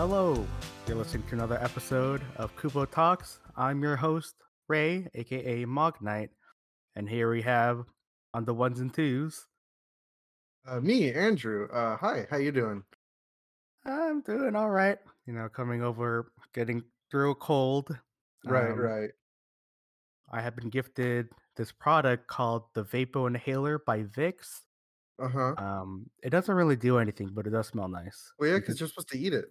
Hello, you're listening to another episode of Kubo Talks. I'm your host, Ray, aka Mog Knight, and here we have on the ones and twos. Uh, me, Andrew. Uh, hi, how you doing? I'm doing all right. You know, coming over, getting through a cold. Right, Um, right. I have been gifted this product called the Vapo Inhaler by Vicks. Uh huh. Um, it doesn't really do anything, but it does smell nice. Well, yeah, because you're supposed to eat it.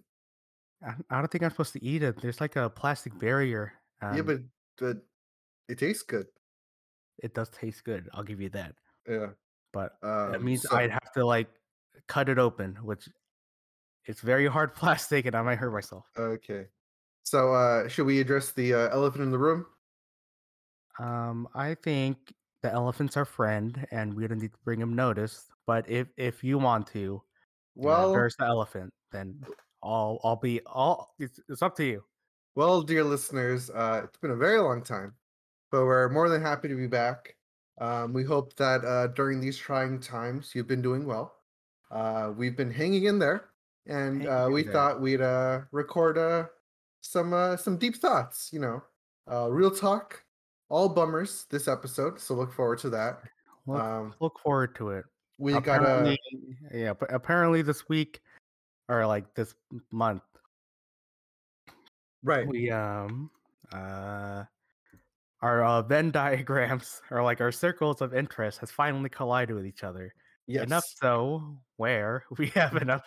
I I don't think I'm supposed to eat it. There's like a plastic barrier. yeah, Um, but but it tastes good. it does taste good. I'll give you that. Yeah. But Um, that means so- I'd have to like cut it open, which it's very hard plastic, and I might hurt myself. Okay. So, uh, should we address the uh, elephant in the room? Um, I think the elephant's our friend, and we don't need to bring him notice. But if if you want to, you know, Well, there's the elephant. Then I'll I'll be all. It's, it's up to you. well, dear listeners, uh, it's been a very long time, but we're more than happy to be back. Um, we hope that uh, during these trying times, you've been doing well. Uh, we've been hanging in there, and uh, we there. thought we'd uh, record uh, some uh, some deep thoughts. You know, uh, real talk, all bummers this episode. So look forward to that. Look, Um, look forward to it. we got a apparently, yeah, but apparently this week or like this month, right. we um uh our uh, Venn diagrams or like our circles of interest has finally collided with each other. Yes. Enough so where we have enough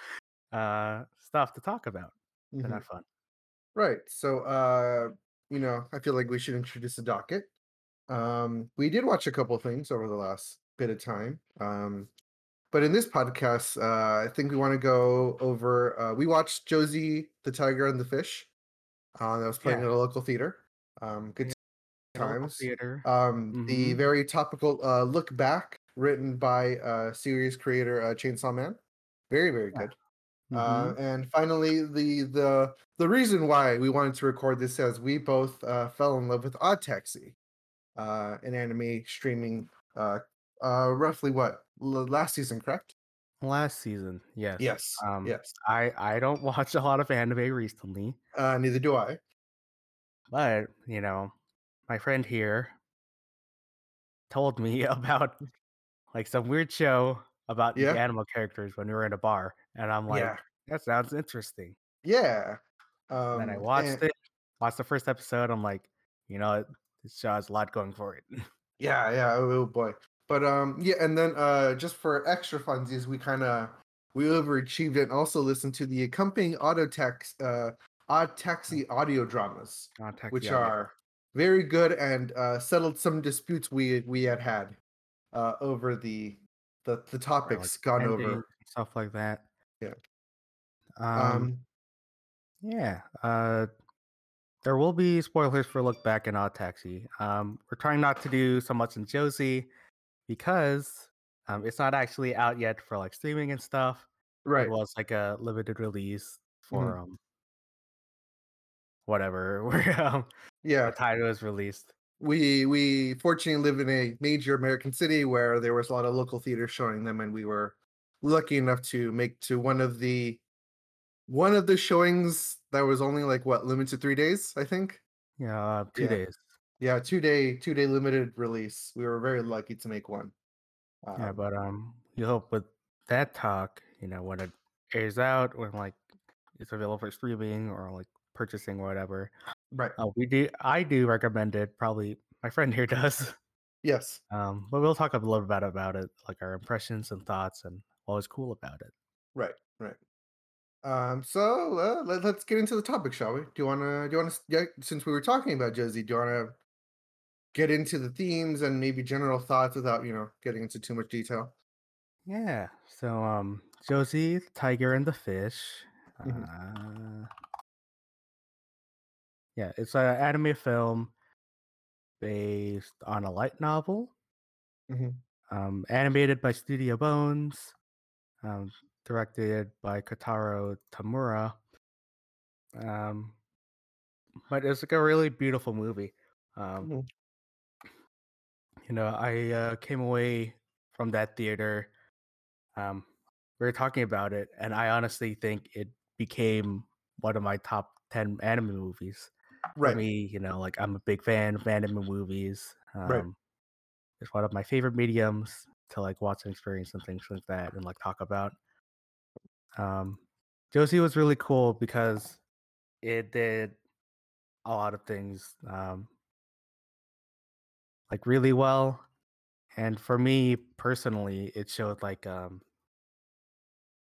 uh stuff to talk about. Mhm. Isn't fun? Right. So, uh, you know, I feel like we should introduce the docket. Um, we did watch a couple things over the last bit of time. Um, but in this podcast, uh, I think we want to go over. Uh, we watched Josie the Tiger and the Fish. Uh, that was playing Yeah. at a local theater. Um, good Yeah. Times. Theater. Um, the Mhm. very topical uh, look back written by uh, series creator uh, Chainsaw Man. Very, very Yeah. good. Uh, Mhm. and finally, the the the reason why we wanted to record this is we both uh, fell in love with Odd Taxi, uh, an anime streaming, uh, roughly what l- last season, correct? Last season, yes. Yes, Um, yes. I I don't watch a lot of anime recently, Uh, neither do I. but you know, my friend here told me about like some weird show about Yeah? animal characters when we were in a bar, and I'm like, yeah, that sounds interesting. yeah. And Um, then I watched and- it, watched the first episode. I'm like, you know, this show has a lot going for it. Yeah, yeah. Oh, oh boy. But um, yeah, and then uh, just for extra funsies, we kind of we overachieved and also listened to the accompanying auto tax uh odd taxi audio dramas. Contact which audio. are very good and uh, settled some disputes we we had had uh, over the the the topics like, gone over. stuff like that. Yeah. Um, Um, Yeah. Uh there will be spoilers for Look Back and Odd Taxi. Um we're trying not to do so much in Josie because um it's not actually out yet for like streaming and stuff. right. It was like a limited release for um whatever where um Yeah. the title is released. We we fortunately live in a major American city where there was a lot of local theaters showing them, and we were lucky enough to make to one of the one of the showings that was only like what limited three days, I think. Yeah, uh, two Yeah. days. Yeah, two day two day limited release. We were very lucky to make one. yeah, Um, but um you hope with that talk, you know, when it airs out, when like it's available for streaming or like purchasing or whatever, right. Uh, we do. I do recommend it. Probably my friend here does. Yes. Um, but we'll talk a little bit about it, like our impressions and thoughts, and what was cool about it. Right, right. Um, so uh, let, us get into the topic, shall we? Do you want to? Do you want to? Yeah, since we were talking about Josie, do you want to get into the themes and maybe general thoughts without you know getting into too much detail? Yeah. So, um, Josie, the Tiger, and the Fish. Mhm. Uh, yeah, it's an anime film based on a light novel. Mhm. Um, animated by Studio Bones. Um, directed by Kotaro Tamura. Um, but it's like a really beautiful movie. Um, Mhm. You know, I uh, came away from that theater. Um, we were talking about it, and I honestly think it became one of my top 10 anime movies. For Right. me, you know, like I'm a big fan of anime movies. Right. Um, it's one of my favorite mediums to like watch and experience and things like that and like talk about. Um, Josie was really cool because it did a lot of things um, like really well. And for me personally, it showed like um,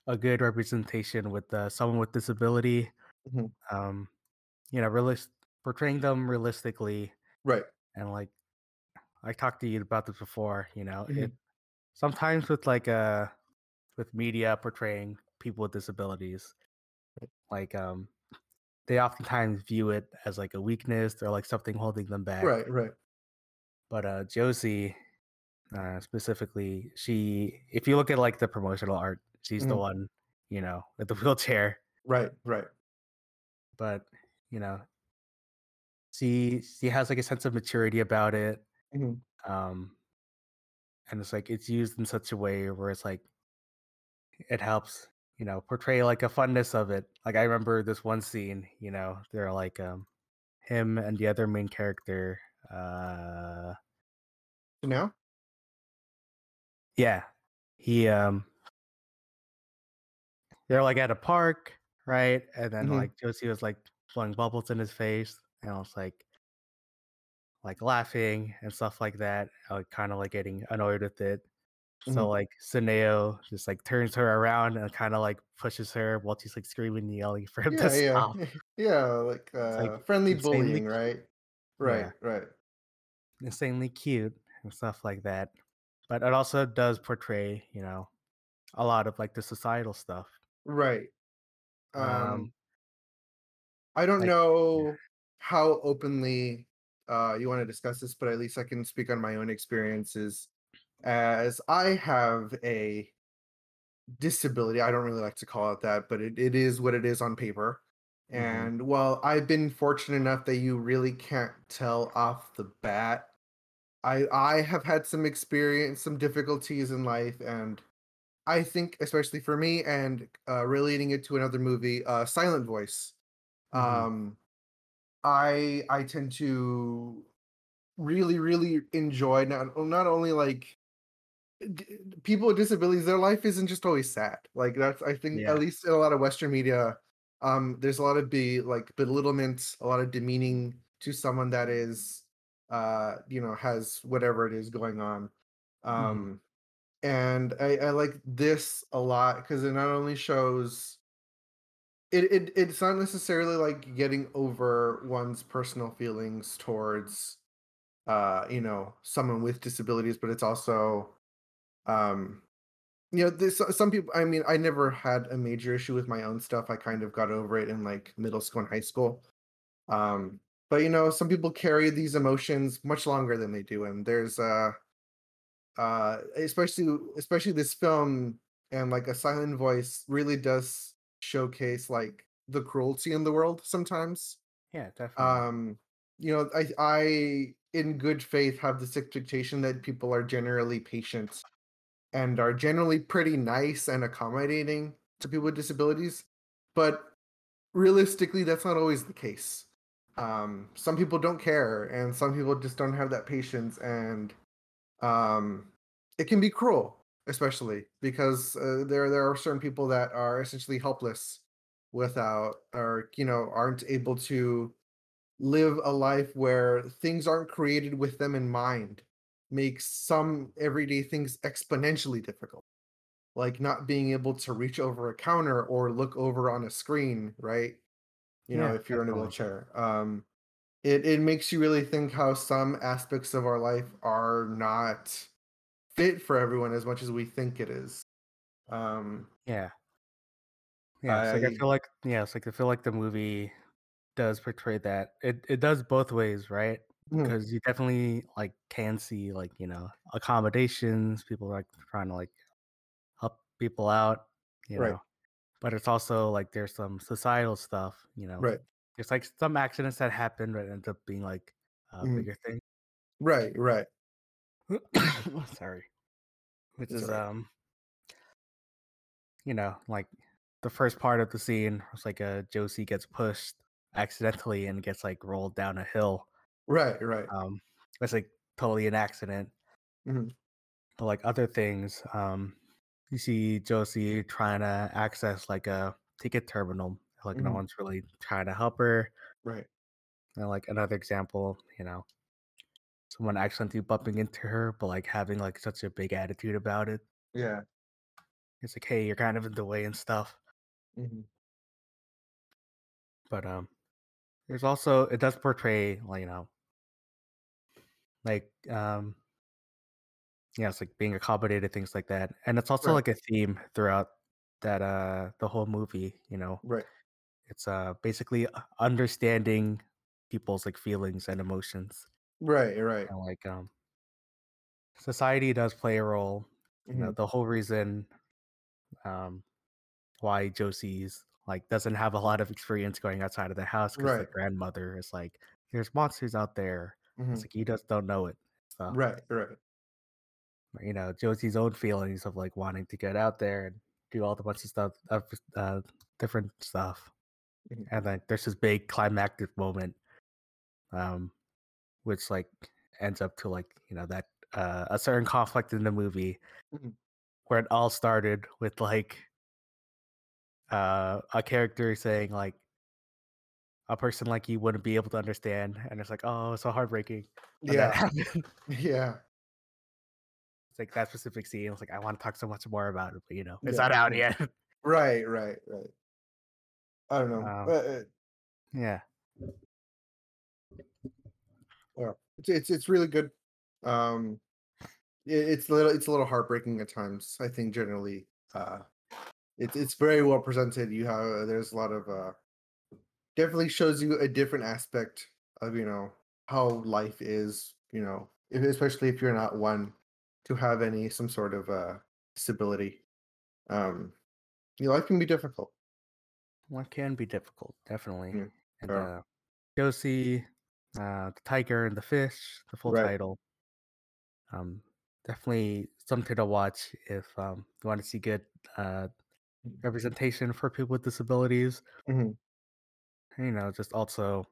a good representation with uh, someone with disability. Mhm. Um, you know, realist portraying them realistically Right. and like I talked to you about this before. You know, it Mhm. sometimes with like uh with media portraying people with disabilities, like um they oftentimes view it as like a weakness or like something holding them back. Right. Right. But uh Josie uh specifically, she if you look at like the promotional art, she's the Mhm. one, you know, with the wheelchair. Right. Right. But, you know, she she has like a sense of maturity about it. Mhm. Um and it's like it's used in such a way where it's like it helps you know portray like a funness of it like i remember this one scene you know they're like um him and the other main character uh So now. yeah he um they're like at a park right and then Mhm. like josie was like blowing bubbles in his face and i was like like laughing and stuff like that like kind of like getting annoyed with it So Mhm. like Tsuneo just like turns her around and kind of like pushes her while she's like screaming and yelling for him to Yeah. Yeah. stop. yeah. Like It's like uh, friendly bullying. Right. Right. yeah, Right. insanely cute and stuff like that. But it also does portray, you know, a lot of like the societal stuff. Right. Um, Um. I don't like know how openly uh, you want to discuss this, but at least I can speak on my own experiences. As I have a disability, I don't really like to call it that, but it, it is what it is on paper. Mhm, And while I've been fortunate enough that you really can't tell off the bat, I I have had some experience, some difficulties in life, and I think especially for me, and uh, relating it to another movie, uh, Silent Voice. mhm, Um, I I tend to really really enjoy not not only like d- people with disabilities their life isn't just always sad. Like that's i think at least in a lot of western media um there's a lot of be like belittlement a lot of demeaning to someone that is uh you know has whatever it is going on. Mhm, um and i i like this a lot because it not only shows it, it it's not necessarily like getting over one's personal feelings towards uh you know someone with disabilities but it's also um you know this some people i mean i never had a major issue with my own stuff. I kind of got over it in like middle school and high school. Um but you know some people carry these emotions much longer than they do and there's uh uh especially especially this film and like a silent voice really does showcase like the cruelty in the world sometimes. Yeah, definitely. um you know i i in good faith have this expectation that people are generally patient and are generally pretty nice and accommodating to people with disabilities but realistically that's not always the case. Um some people don't care and some people just don't have that patience and um it can be cruel especially because uh, there there are certain people that are essentially helpless without or you know aren't able to live a life where things aren't created with them in mind makes some everyday things exponentially difficult like not being able to reach over a counter or look over on a screen right you know if you're in a wheelchair um it, it makes you really think how some aspects of our life are not fit for everyone as much as we think it is um Yeah, yeah. It's like I i feel like yeah, it's like I feel like the movie does portray that. It it does both ways, right? Mhm, Because you definitely like can see like you know accommodations, people like trying to like help people out, you right know. But it's also like there's some societal stuff, you know. right There's like some accidents that happen that end up being like a mhm, bigger thing. right right Sorry, which that's is right um you know like the first part of the scene was like a Josie gets pushed accidentally and gets like rolled down a hill. Right, right. Um, it's like totally an accident. Mhm. But like other things, um, you see Josie trying to access like a ticket terminal. Like no Mhm. one's really trying to help her. Right. And like another example, you know, someone accidentally bumping into her, but like having like such a big attitude about it. Yeah. It's like, hey, you're kind of in the way and stuff. Mhm. But um, there's also it does portray like you know, like um, yeah, it's like being accommodated, things like that, and it's also Right. like a theme throughout that uh the whole movie. You know, Right. it's uh basically uh, understanding people's like feelings and emotions, Right, right. and like um, society does play a role. You know, Mhm. the whole reason um why Josie's like doesn't have a lot of experience going outside of the house because the grandmother is like, "There's monsters out there." It's Mhm. like you just don't know it. So Right, right. you know Josie's own feelings of like wanting to get out there and do all the bunch of stuff, of uh, different stuff, Mhm. and then there's this big climactic moment, um, which like ends up to like you know that uh, a certain conflict in the movie Mhm. where it all started with like uh, a character saying like a person like you wouldn't be able to understand, and it's like, oh, it's so heartbreaking Yeah. Yeah. It's like that specific scene. I was like, I want to talk so much more about it, but you know, it's Yeah, not out yet. Right, right, right. I don't know. um, Uh, yeah, yeah. It's it's it's really good. Um it, it's a little it's a little heartbreaking at times, I think generally. Uh it's it's very well presented. You have there's a lot of uh definitely shows you a different aspect of, you know, how life is, you know, if, especially if you're not one to have any some sort of uh stability. Um your life can be difficult. one can be difficult, definitely. Yeah. And uh, Josie, uh, the tiger and the fish, the full Right. title. Um, definitely something to watch if um you want to see good uh representation for people with disabilities. Mhm. You know, just also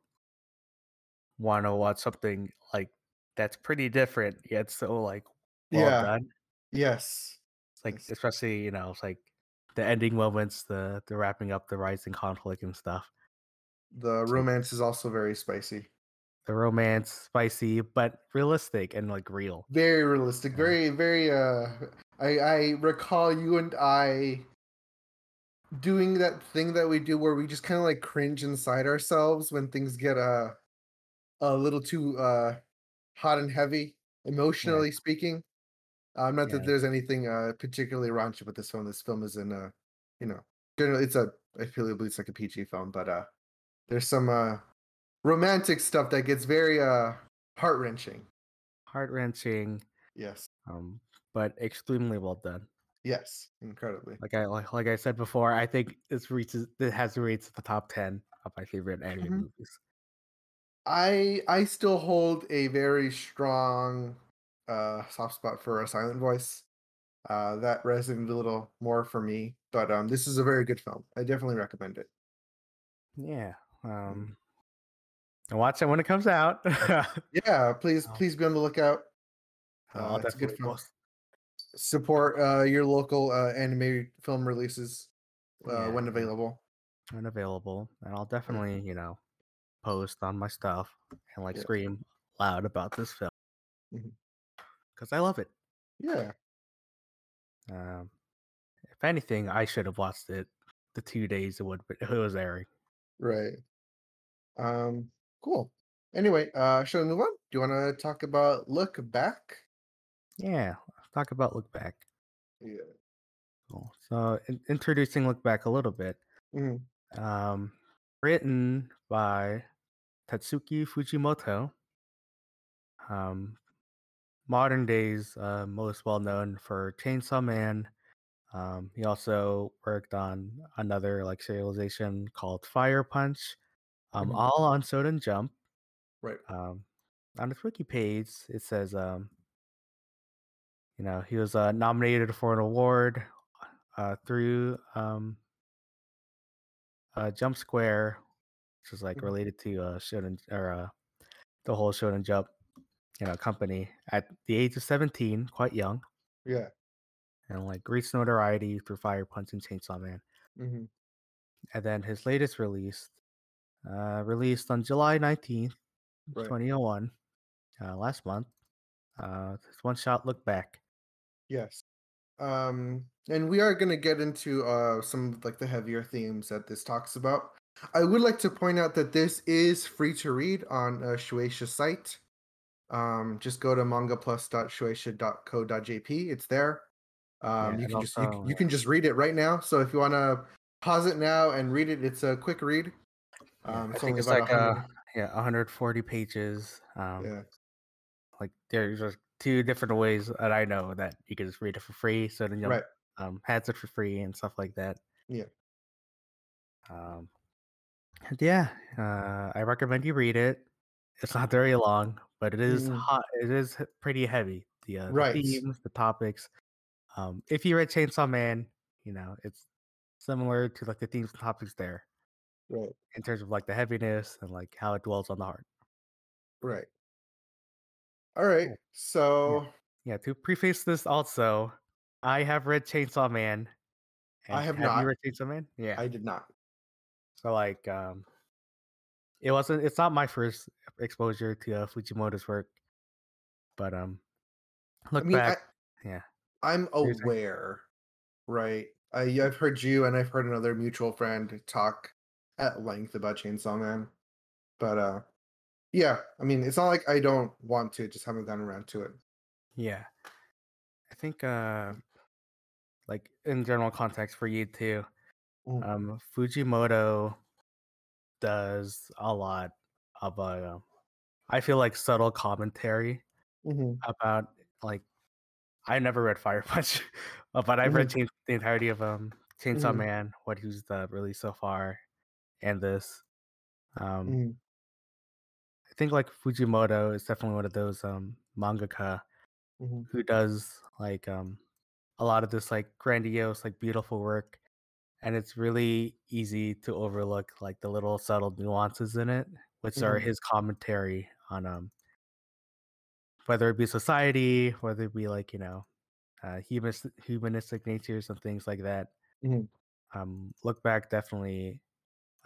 want to watch something like that's pretty different yet so like well Yeah. done. Yes. It's like Yes. especially you know it's like the ending moments, the the wrapping up the rising conflict and stuff. The romance is also very spicy. the romance, spicy but realistic and like real. Very realistic. Yeah. Very, very uh I I recall you and I doing that thing that we do where we just kind of like cringe inside ourselves when things get uh a little too uh hot and heavy, Yeah, emotionally speaking. Um, not that there's anything uh particularly raunchy with this film. This film is in uh you know generally it's a I feel like it's like a PG film, but uh there's some uh romantic stuff that gets very uh heart wrenching. Heart wrenching, Yes. um, but extremely well done. Yes. Incredibly. Like I like like I said before, I think this reaches it has rates the top ten of my favorite anime Mhm. movies. I I still hold a very strong uh soft spot for a silent voice. Uh that resonated a little more for me, but um this is a very good film. I definitely recommend it. Yeah. Mm. Um and watch it when it comes out. Yeah, please Um, please be on the lookout. I'll Uh it's a good definitely post. Support uh your local uh anime film releases uh Yeah, when available. when available, and I'll Mm, definitely you know post on my stuff and like Yeah. scream loud about this film because I love it. Yeah. Um, if anything, I should have watched it the two days it would it was airing. Right. Um cool. Anyway, uh shall we move on? Do you want to talk about Look Back? Yeah, talk about Look Back. Yeah. Cool. So in- introducing Look Back a little bit. Mhm. Um, written by Tatsuki Fujimoto. Um, modern days, uh, most well known for Chainsaw Man. Um, he also worked on another like serialization called Fire Punch. Um, Mhm. all on Shonen Jump. Right. Um, on his wiki page, it says, um, you know, he was uh, nominated for an award uh, through um, uh, Jump Square, which is like Mhm. related to uh, Shonen or uh, the whole Shonen Jump, you know, company at the age of 17, quite young, Yeah. and like reached notoriety through Fire Punch and Chainsaw Man. Mm-hmm. And then his latest release, uh, released on July 19th, Right. 2001, uh, last month. Uh, this one shot look back. Yes. Um, and we are going to get into uh, some of, like the heavier themes that this talks about. I would like to point out that this is free to read on uh, Shueisha's site. Um, just go to mangaplus.shueisha.co.jp. It's there. Um, Yeah, you can just you, also, you can just read it right now. So if you want to pause it now and read it, it's a quick read. Um, I it's think only it's like 100. uh, yeah, 140 pages. Um, yeah. like there's just two different ways that I know that you can just read it for free. So then you Right. um has it for free and stuff like that. Yeah. Um, yeah, uh, I recommend you read it. It's not very long, but it is Mhm. hot. It is pretty heavy. The, uh, the themes, the topics. Um, if you read Chainsaw Man, you know it's similar to like the themes and topics there Right. in terms of like the heaviness and like how it dwells on the heart. Right. All right. So Yeah, to preface this also, I have read Chainsaw Man. I have have not. you read Chainsaw Man? Yeah. I did not. So like um it wasn't it's not my first exposure to uh, Fujimoto's work, but um I look mean, I, back, yeah. I'm You're aware, right? I, I've heard you and I've heard another mutual friend talk at length about Chainsaw Man, but uh, yeah. I mean, it's not like I don't want to, just haven't gotten around to it. Yeah. I think uh like in general context for you too, Mm. um Fujimoto does a lot of uh I feel like subtle commentary Mm-hmm. about like I never read Fire Punch, uh, but I've read chain, the entirety of um Chainsaw Mhm. Man, what he's uh, released so far, and this. Um. I think like Fujimoto is definitely one of those um mangaka Mhm. who does like um a lot of this like grandiose, like beautiful work, and it's really easy to overlook like the little subtle nuances in it, which are Mhm. his commentary on um whether it be society, whether it be like you know uh, humanist, humanistic natures and things like that. Mhm. Um, look back definitely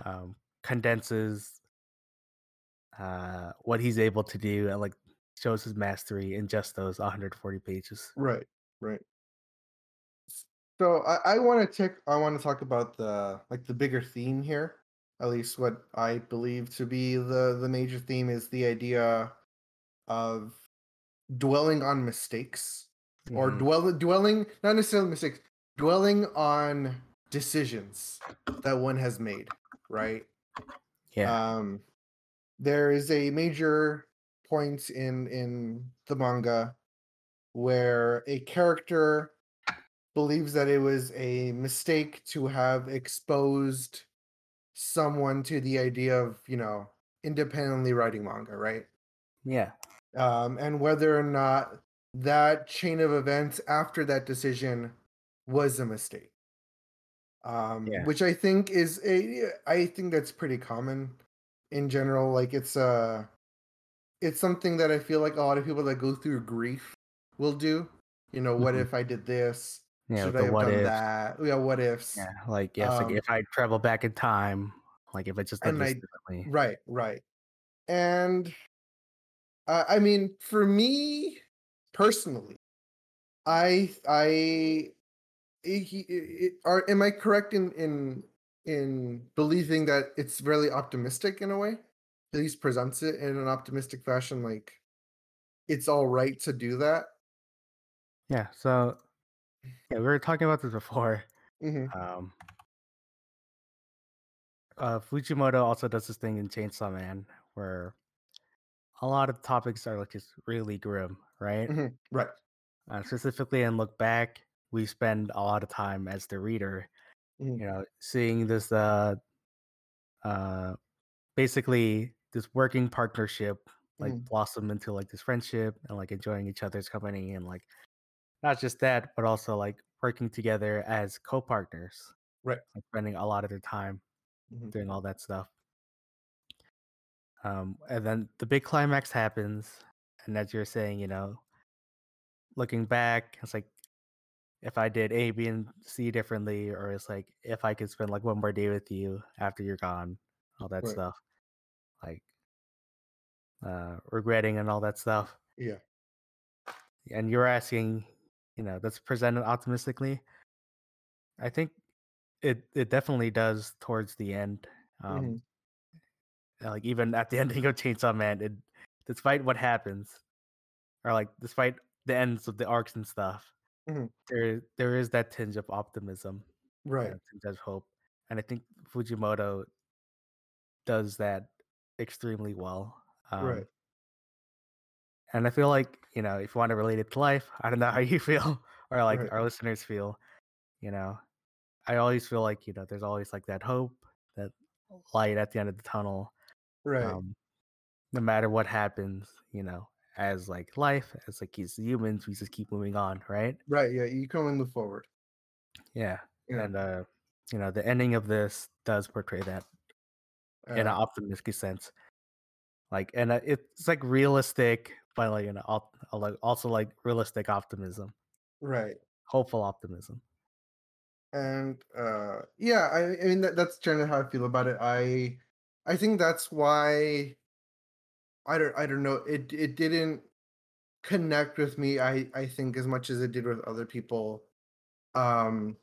um, condenses uh, what he's able to do and like shows his mastery in just those 140 pages. Right. Right. So I, I want to take I want to talk about the like the bigger theme here. At least what I believe to be the the major theme is the idea of dwelling on mistakes or Mhm. dwell dwelling not necessarily mistakes, dwelling on decisions that one has made, right? yeah, Um there is a major point in in the manga where a character believes that it was a mistake to have exposed someone to the idea of, you know, independently writing manga, right? yeah, Um, and whether or not that chain of events after that decision was a mistake. Um, Yeah. which I think is a I think that's pretty common in general. Like it's uh it's something that I feel like a lot of people that go through grief will do. You know, what Mhm. if I did this? yeah. Should I have what done ifs. that? Yeah, what ifs? Yeah, like yes, like Um, if I travel back in time, like if I just did this I differently. right, right. And uh, I mean, for me personally, I I i- he- i- i- are am I correct in in in believing that it's really optimistic in a way? At least presents it in an optimistic fashion, like it's all right to do that. Yeah. So yeah, we were talking about this before. hmm Um, uh, Fujimoto also does this thing in Chainsaw Man where a lot of topics are like just really grim, right? hmm Right. Uh, specifically in Look Back, we spend a lot of time as the reader, Mhm. you know, seeing this uh uh basically this working partnership like Mhm. blossom into like this friendship and like enjoying each other's company and like not just that, but also like working together as co-partners, Right. like spending a lot of their time Mhm. doing all that stuff. Um, and then the big climax happens, and as you're saying, you know, looking back, it's like if I did A, B, and C differently, or it's like if I could spend like one more day with you after you're gone, all that Right. stuff, like uh, regretting and all that stuff. Yeah. And you're asking, you know, that's presented optimistically. I think it it definitely does towards the end. Um, Mhm. like even at the ending of Chainsaw Man, it despite what happens, or like despite the ends of the arcs and stuff, Mhm. there there is that tinge of optimism, Right. tinge of hope, and I think Fujimoto does that extremely well. Um, Right. And I feel like you know, if you want to relate it to life, I don't know how you feel or like Right. our listeners feel. You know, I always feel like you know, there's always like that hope, that light at the end of the tunnel. Right. um, no matter what happens, you know, as like life, as like as humans, we just keep moving on, right? Right. Yeah. You can only move forward. Yeah. Yeah. And uh, you know, the ending of this does portray that in an Uh, optimistic sense. Like, and uh, it's like realistic, but like an op- uh, like also like realistic optimism, right. hopeful optimism. and uh yeah i, I mean that, that's generally how i feel about it i i think that's why i don't i don't know it it didn't connect with me i i think as much as it did with other people um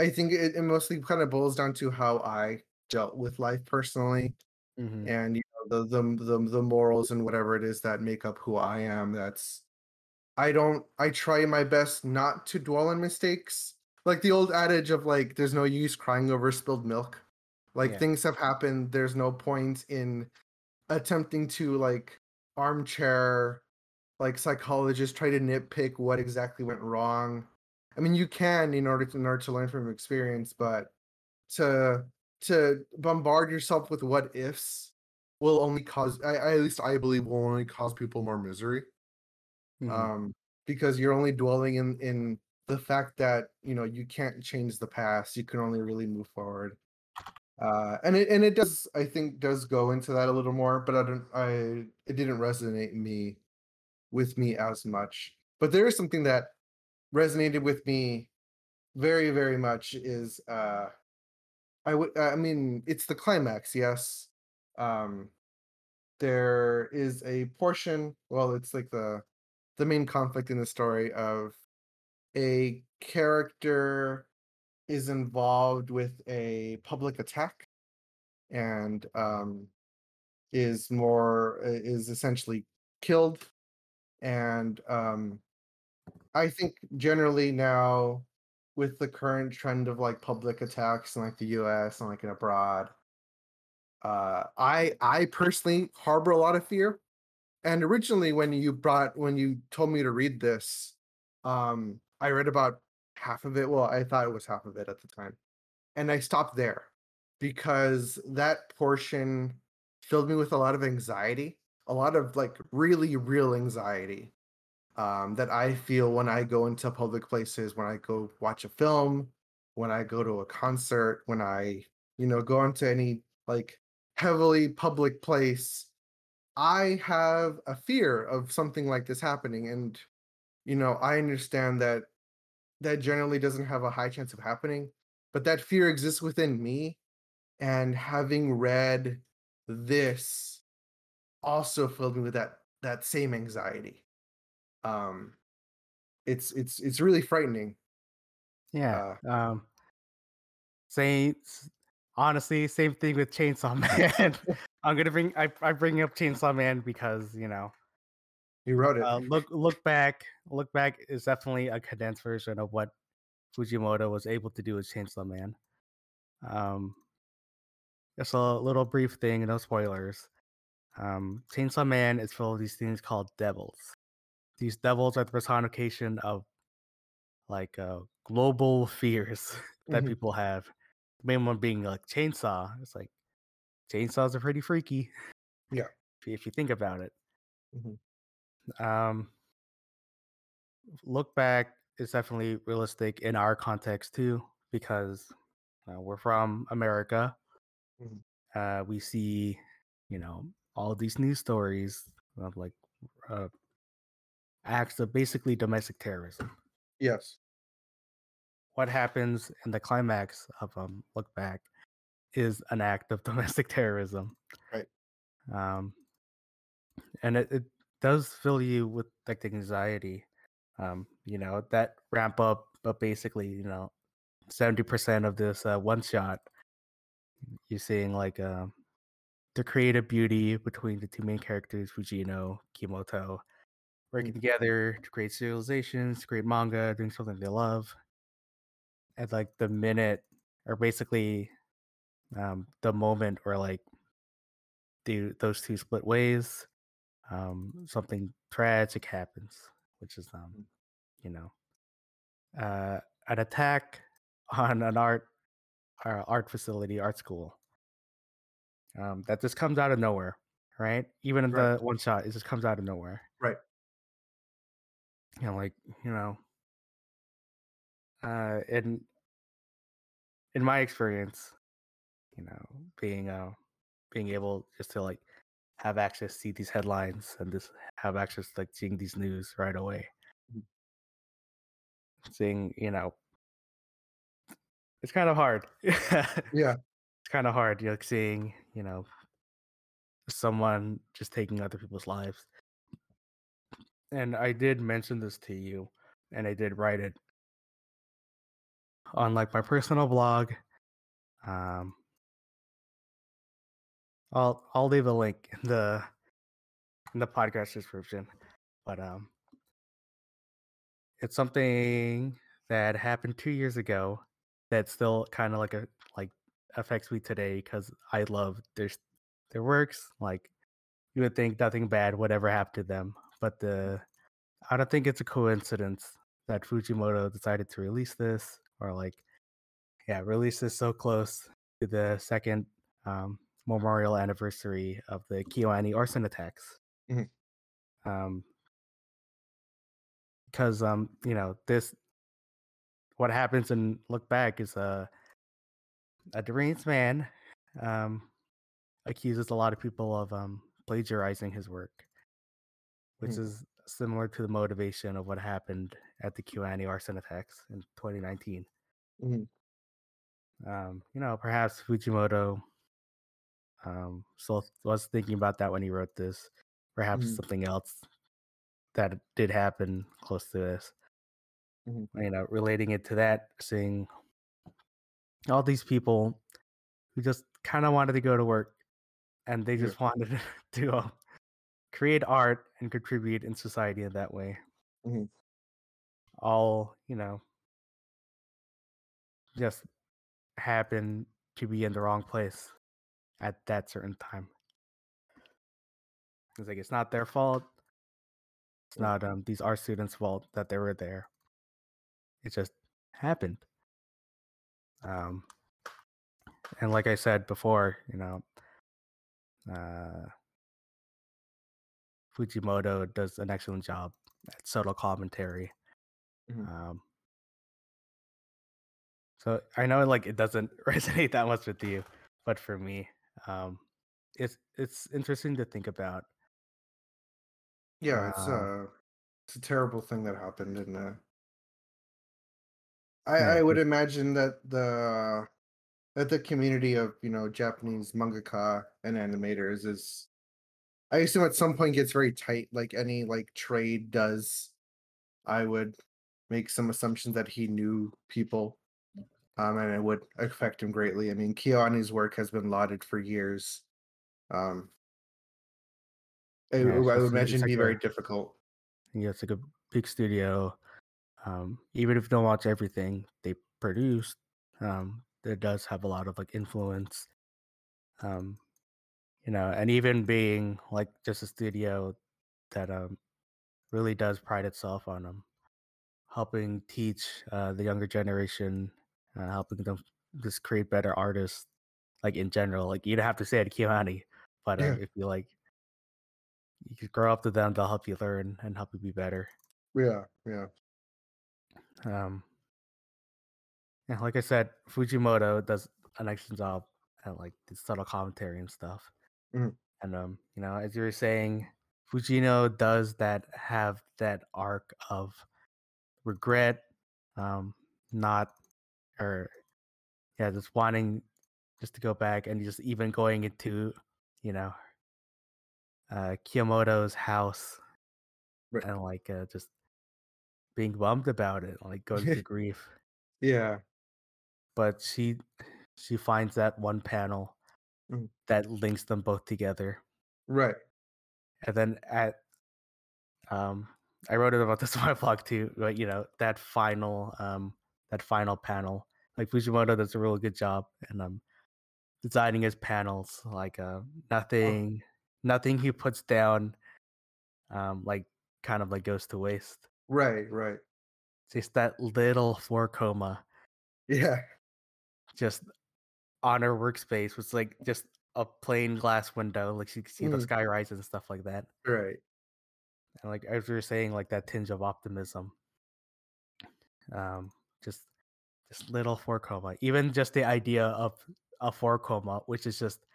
i think it, it mostly kind of boils down to how i dealt with life personally Mhm. and you know, the, the the the morals and whatever it is that make up who i am that's I don't I try my best not to dwell on mistakes. Like the old adage of like there's no use crying over spilled milk. Like Yeah. things have happened, there's no point in attempting to like armchair like psychologists try to nitpick what exactly went wrong. I mean you can in order to in order to learn from experience, but to to bombard yourself with what ifs will only cause I, I at least I believe will only cause people more misery Mhm. um, because you're only dwelling in in the fact that you know you can't change the past. You can only really move forward. Uh, and it and it does I think does go into that a little more, but I don't I it didn't resonate me with me as much. But there is something that resonated with me very very much is uh I would I mean it's the climax, yes. Um there is a portion, well it's like the the main conflict in the story of a character is involved with a public attack and um is more is essentially killed and um i think generally now with the current trend of like public attacks in like the us and like in abroad uh i i personally harbor a lot of fear. And originally when you brought when you told me to read this um i read about half of it well i thought it was half of it at the time and i stopped there because that portion filled me with a lot of anxiety a lot of like really real anxiety um that i feel when i go into public places when i go watch a film when i go to a concert when i you know go into any like heavily public place I have a fear of something like this happening, and you know, I understand that that generally doesn't have a high chance of happening, but that fear exists within me. And having read this also filled me with that that same anxiety. Um, it's it's it's really frightening. Yeah. Uh, Um, Saints. Honestly, same thing with Chainsaw Man. I'm gonna bring I, I bring up Chainsaw Man because you know you wrote it. uh, look look back look back is definitely a condensed version of what Fujimoto was able to do with Chainsaw Man. Um, just a little brief thing, no spoilers. Um, Chainsaw Man is full of these things called devils. These devils are the personification of like uh, global fears that Mhm. people have. The main one being like chainsaw. It's like chainsaws are pretty freaky. Yeah. if you, if you think about it. Mhm. Um, look back is definitely realistic in our context too, because uh, we're from America. Mhm. uh, we see, you know, all these news stories of like uh, acts of basically domestic terrorism. Yes. What happens in the climax of um, Look Back is an act of domestic terrorism. Right. Um, and it, it does fill you with like the anxiety. Um, you know, that ramp up, but basically, you know, 70% of this uh, one shot, you're seeing like um, the creative beauty between the two main characters, Fujino, Kyomoto, working Mm. together to create serializations, to create manga, doing something they love. At like the minute, or basically um, the moment where like the those two split ways, um, something tragic happens, which is um, Mm. you know, uh, an attack on an art uh, art facility, art school. Um, that just comes out of nowhere, right? Even in Right. the one shot, it just comes out of nowhere. Right. You know, like you know, uh, in in my experience, you know, being uh, being able just to like have access to see these headlines and just have access to like seeing these news right away. Mhm. Seeing, you know, it's kind of hard. Yeah. It's kind of hard, you know, seeing, you know, someone just taking other people's lives. And I did mention this to you, and I did write it on like my personal blog. Um, I'll I'll leave a link in the in the podcast description, but um, it's something that happened two years ago that still kind of like a like affects me today because I love their their works. Like you would think nothing bad would ever happen to them, but the I don't think it's a coincidence that Fujimoto decided to release this or like yeah release this so close to the second um, memorial anniversary of the Kyoani arson attacks. Mhm. Um, because um you know this what happens and look back is a a deranged man um accuses a lot of people of um plagiarizing his work which Mhm. is similar to the motivation of what happened at the Kyoani arson attacks in 2019 Mhm. um you know perhaps Fujimoto um so was thinking about that when he wrote this perhaps Mhm. something else that did happen close to this Mhm. you know relating it to that seeing all these people who just kind of wanted to go to work and they just wanted to uh, create art and contribute in society in that way Mhm. all you know just happen to be in the wrong place at that certain time. It's like it's not their fault. It's not um these are students fault that they were there. It just happened. Um and like i said before you know uh fujimoto does an excellent job at subtle commentary Mhm. um so i know like it doesn't resonate that much with you but for me um it's it's interesting to think about Yeah, it's um uh it's a terrible thing that happened and uh I yeah I would imagine that the that the community of, you know, Japanese mangaka and animators is I assume at some point gets very tight like any like trade does. I would make some assumptions that he knew people um and it would affect him greatly. I mean, Kyoani's work has been lauded for years. Um I, yeah it's I would imagine like be a very difficult. yeah it's like a big studio um even if you don't watch everything they produce um it does have a lot of like influence um you know and even being like just a studio that um really does pride itself on um helping teach uh the younger generation uh, helping them just create better artists like in general like you don't have to say it Kyoani but Yeah. um if you like you could grow up to them they'll help you learn and help you be better Yeah, yeah. um yeah like i said fujimoto does an excellent job and like the subtle commentary and stuff. Mhm. And um, you know, as you were saying, Fujino does that have that arc of regret, um, not or yeah, just wanting just to go back and just even going into, you know, uh Kyomoto's house Right. and like uh, just being bummed about it, like going through grief. Yeah. But she she finds that one panel Mhm. that links them both together. Right. And then at um I wrote it about this on my blog too, but you know, that final um that final panel. Like Fujimoto does a really good job and um designing his panels. Like uh Oh. nothing nothing he puts down um like kind of like goes to waste. Right, right. Just that little four coma Yeah. just on her workspace was like just a plain glass window, like you could see the Mhm. sky rise and stuff like that. Right. And like as we were saying, like that tinge of optimism. Um just just little four coma. Even just the idea of a four coma, which is just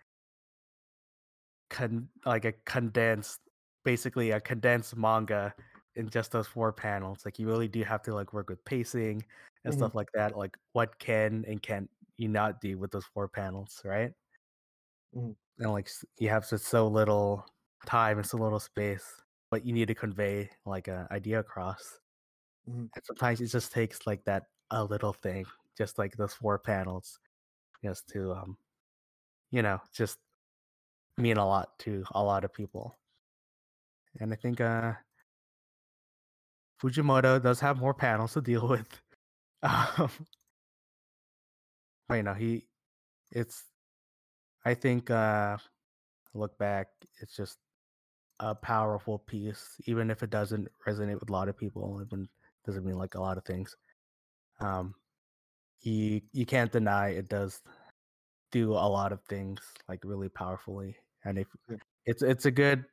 con- like a condensed basically a condensed manga in just those four panels. Like you really do have to like work with pacing and Mhm. stuff like that. Like what can and can't you not do with those four panels, right? Mhm. and like you have just so little time and so little space but you need to convey like an idea across Mhm. and sometimes it just takes like that a little thing just like those four panels just to um you know just mean a lot to a lot of people and i think uh fujimoto does have more panels to deal with um but you know he it's i think uh look back it's just a powerful piece, even if it doesn't resonate with a lot of people, even doesn't mean like a lot of things. Um, you you can't deny it does do a lot of things like really powerfully, and if it's it's a good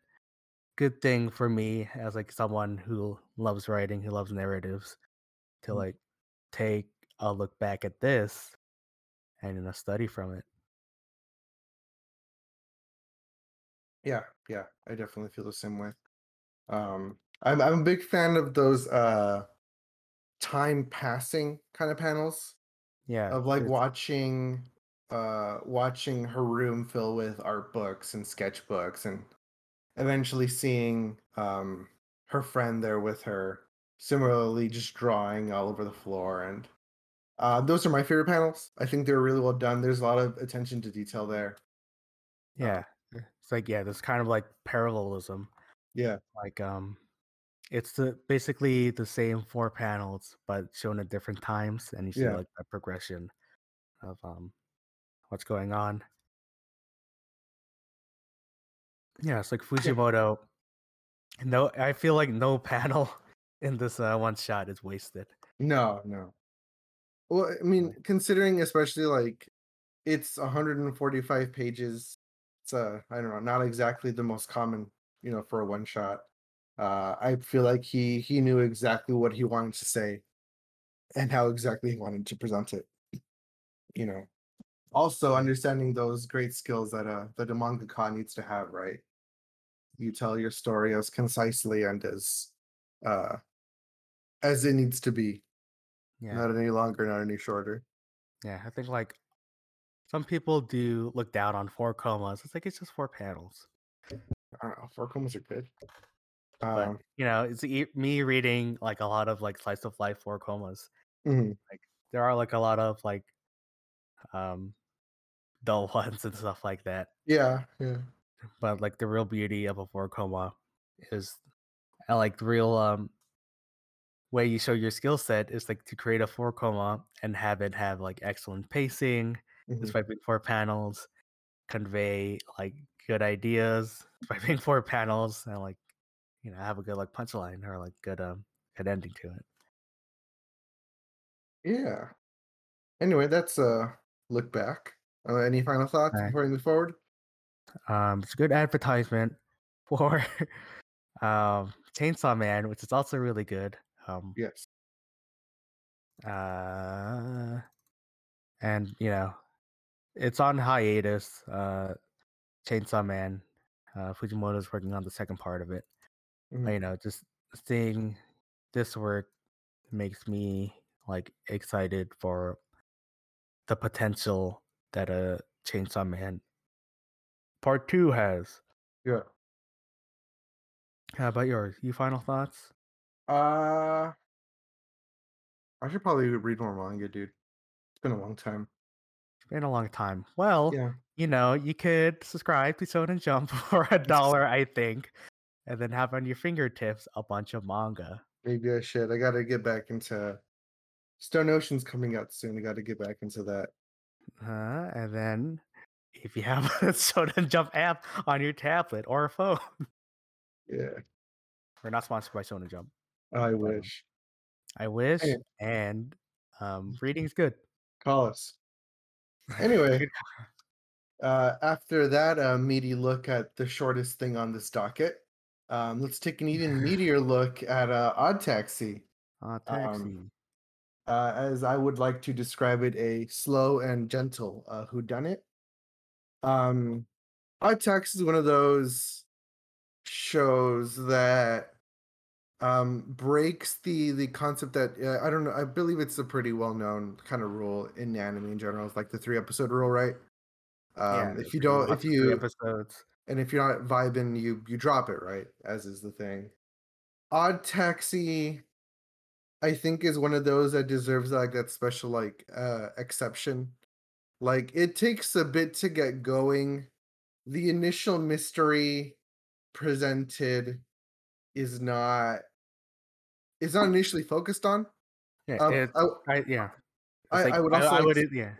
good thing for me as like someone who loves writing, who loves narratives, to Mhm. like take a look back at this and you know study from it. Yeah, yeah. I definitely feel the same way. Um, I'm I'm a big fan of those uh time passing kind of panels Yeah, of like it's, watching uh watching her room fill with art books and sketchbooks and eventually seeing um her friend there with her similarly just drawing all over the floor and uh those are my favorite panels. I think they're really well done. There's a lot of attention to detail there. Uh, yeah, it's like yeah, there's kind of like parallelism yeah. like um it's the basically the same four panels but shown at different times and you see Yeah. like the progression of um what's going on yeah it's like Yeah. fujimoto no i feel like no panel in this uh one shot is wasted No, no. Well, I mean, considering especially like it's 145 pages, it's uh I don't know, not exactly the most common, you know, for a one shot. Uh I feel like he he knew exactly what he wanted to say and how exactly he wanted to present it. You know. Also understanding those great skills that uh that a mangaka needs to have, right? You tell your story as concisely and as uh as it needs to be, yeah not any longer, not any shorter. yeah i think like some people do look down on four comas it's like it's just four panels I don't know, four comas are good. But Um, you know it's e- me reading like a lot of like slice of life four comas mhm, there are like a lot of like um dull ones and stuff like that. Yeah, yeah, but like the real beauty of a four coma is and like the real um way you show your skill set is like to create a four coma and have it have like excellent pacing mhm. despite being four panels convey like good ideas being four panels and like you know have a good like punchline or like good um good ending to it yeah. Anyway, that's a look back. Uh, any final thoughts Right. before we move forward? um it's a good advertisement for um chainsaw man which is also really good um Yes. uh and you know it's on hiatus. Uh, Chainsaw Man, uh, Fujimoto's working on the second part of it. Mhm. You know, just seeing this work makes me like excited for the potential that a Chainsaw Man Part Two has. Yeah. How about yours? You final thoughts? Uh, I should probably read more manga, dude. It's been a long time. It's been a long time. Well, Yeah. you know, you could subscribe to Shonen Jump for a dollar, I think, and then have on your fingertips a bunch of manga. Maybe I should. I got to get back into Stone Ocean's coming out soon. I got to get back into that. Uh, and then if you have a Shonen Jump app on your tablet or a phone, Yeah. we're not sponsored by Shonen Jump. I wish. I wish, Hey. and um, reading's good. Call us. Anyway, uh, after that uh, meaty look at the shortest thing on this docket, um, let's take an even meatier look at uh, Odd Taxi. uh, taxi. Um, uh, as I would like to describe it, a slow and gentle uh, whodunit. Um, Odd Taxi is one of those shows that um, breaks the the concept that uh, I don't know. I believe it's a pretty well known kind of rule in anime in general. It's like the three episode rule, right? Um, if you don't, if you episodes, and if you're not vibing, you you drop it, right? As is the thing. Odd Taxi, I think, is one of those that deserves like that special like uh exception. Like it takes a bit to get going. The initial mystery presented is not is not initially focused on. yeah, Um, it, I, I, yeah. I, like- I would also I, would, yeah,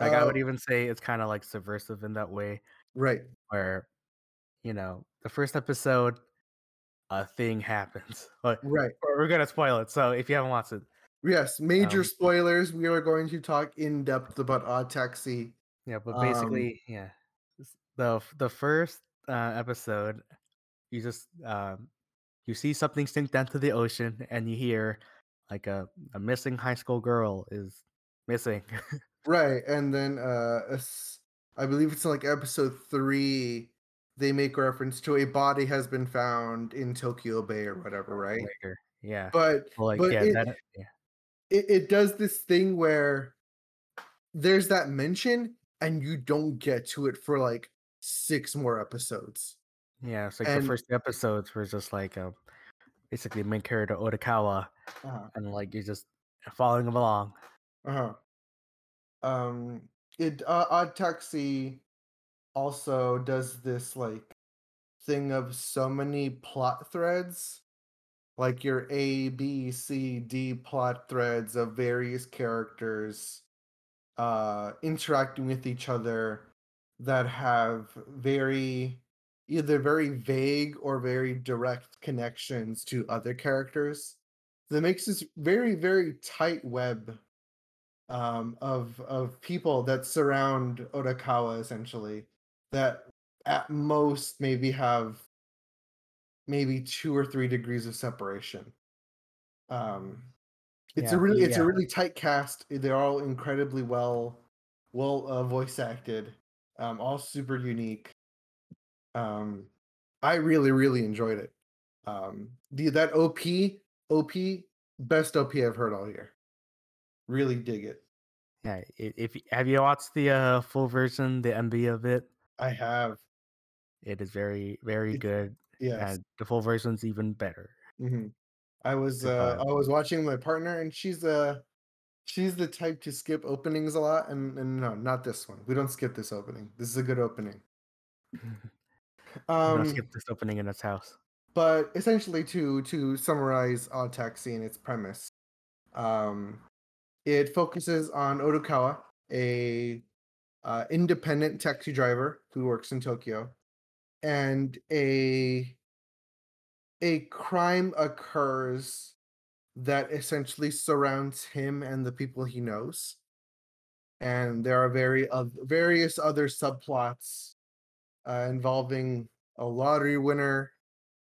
like I would uh, even say it's kind of like subversive in that way, right. where you know the first episode, a thing happens. But Right. we're gonna spoil it, so if you haven't watched it, Yes, major Um, spoilers. We are going to talk in depth about Odd Taxi. Yeah, but Um, basically, yeah, the the first uh, episode, you just um, you see something sink down to the ocean, and you hear like a a missing high school girl is missing. Right, and then uh, I believe it's like episode three. They make reference to a body has been found in Tokyo Bay or whatever, right? Later, yeah, But well, like but yeah, it, that yeah, it it does this thing where there's that mention and you don't get to it for like six more episodes. yeah. It's like and- the first episodes were just like um, basically main character Odokawa, Uh-huh. and like you're just following him along. Uh-huh. Um it uh, Odd Taxi also does this like thing of so many plot threads like your A, B, C, D plot threads of various characters uh interacting with each other that have very either very vague or very direct connections to other characters that makes this very very tight web um, of of people that surround Odokawa essentially that at most maybe have maybe two or three degrees of separation. Um, it's a really it's a really tight cast. They're all incredibly well well uh, voice acted. Um, all super unique. Um, I really really enjoyed it. Um, the that OP OP best OP I've heard all year. Really dig it. Yeah, if have you watched the uh, full version, the MV of it? I have. It is very very good, Yes. and the full version's even better. hmm I was uh. I was watching my partner, and she's uh she's the type to skip openings a lot, and, and no, not this one. We don't skip this opening. This is a good opening. Um, skip this opening in its house. but essentially, to to summarize Odd Taxi and its premise, um, it focuses on Odokawa, a uh, independent taxi driver who works in Tokyo, and a a crime occurs that essentially surrounds him and the people he knows, and there are very uh, various other subplots uh, involving a lottery winner.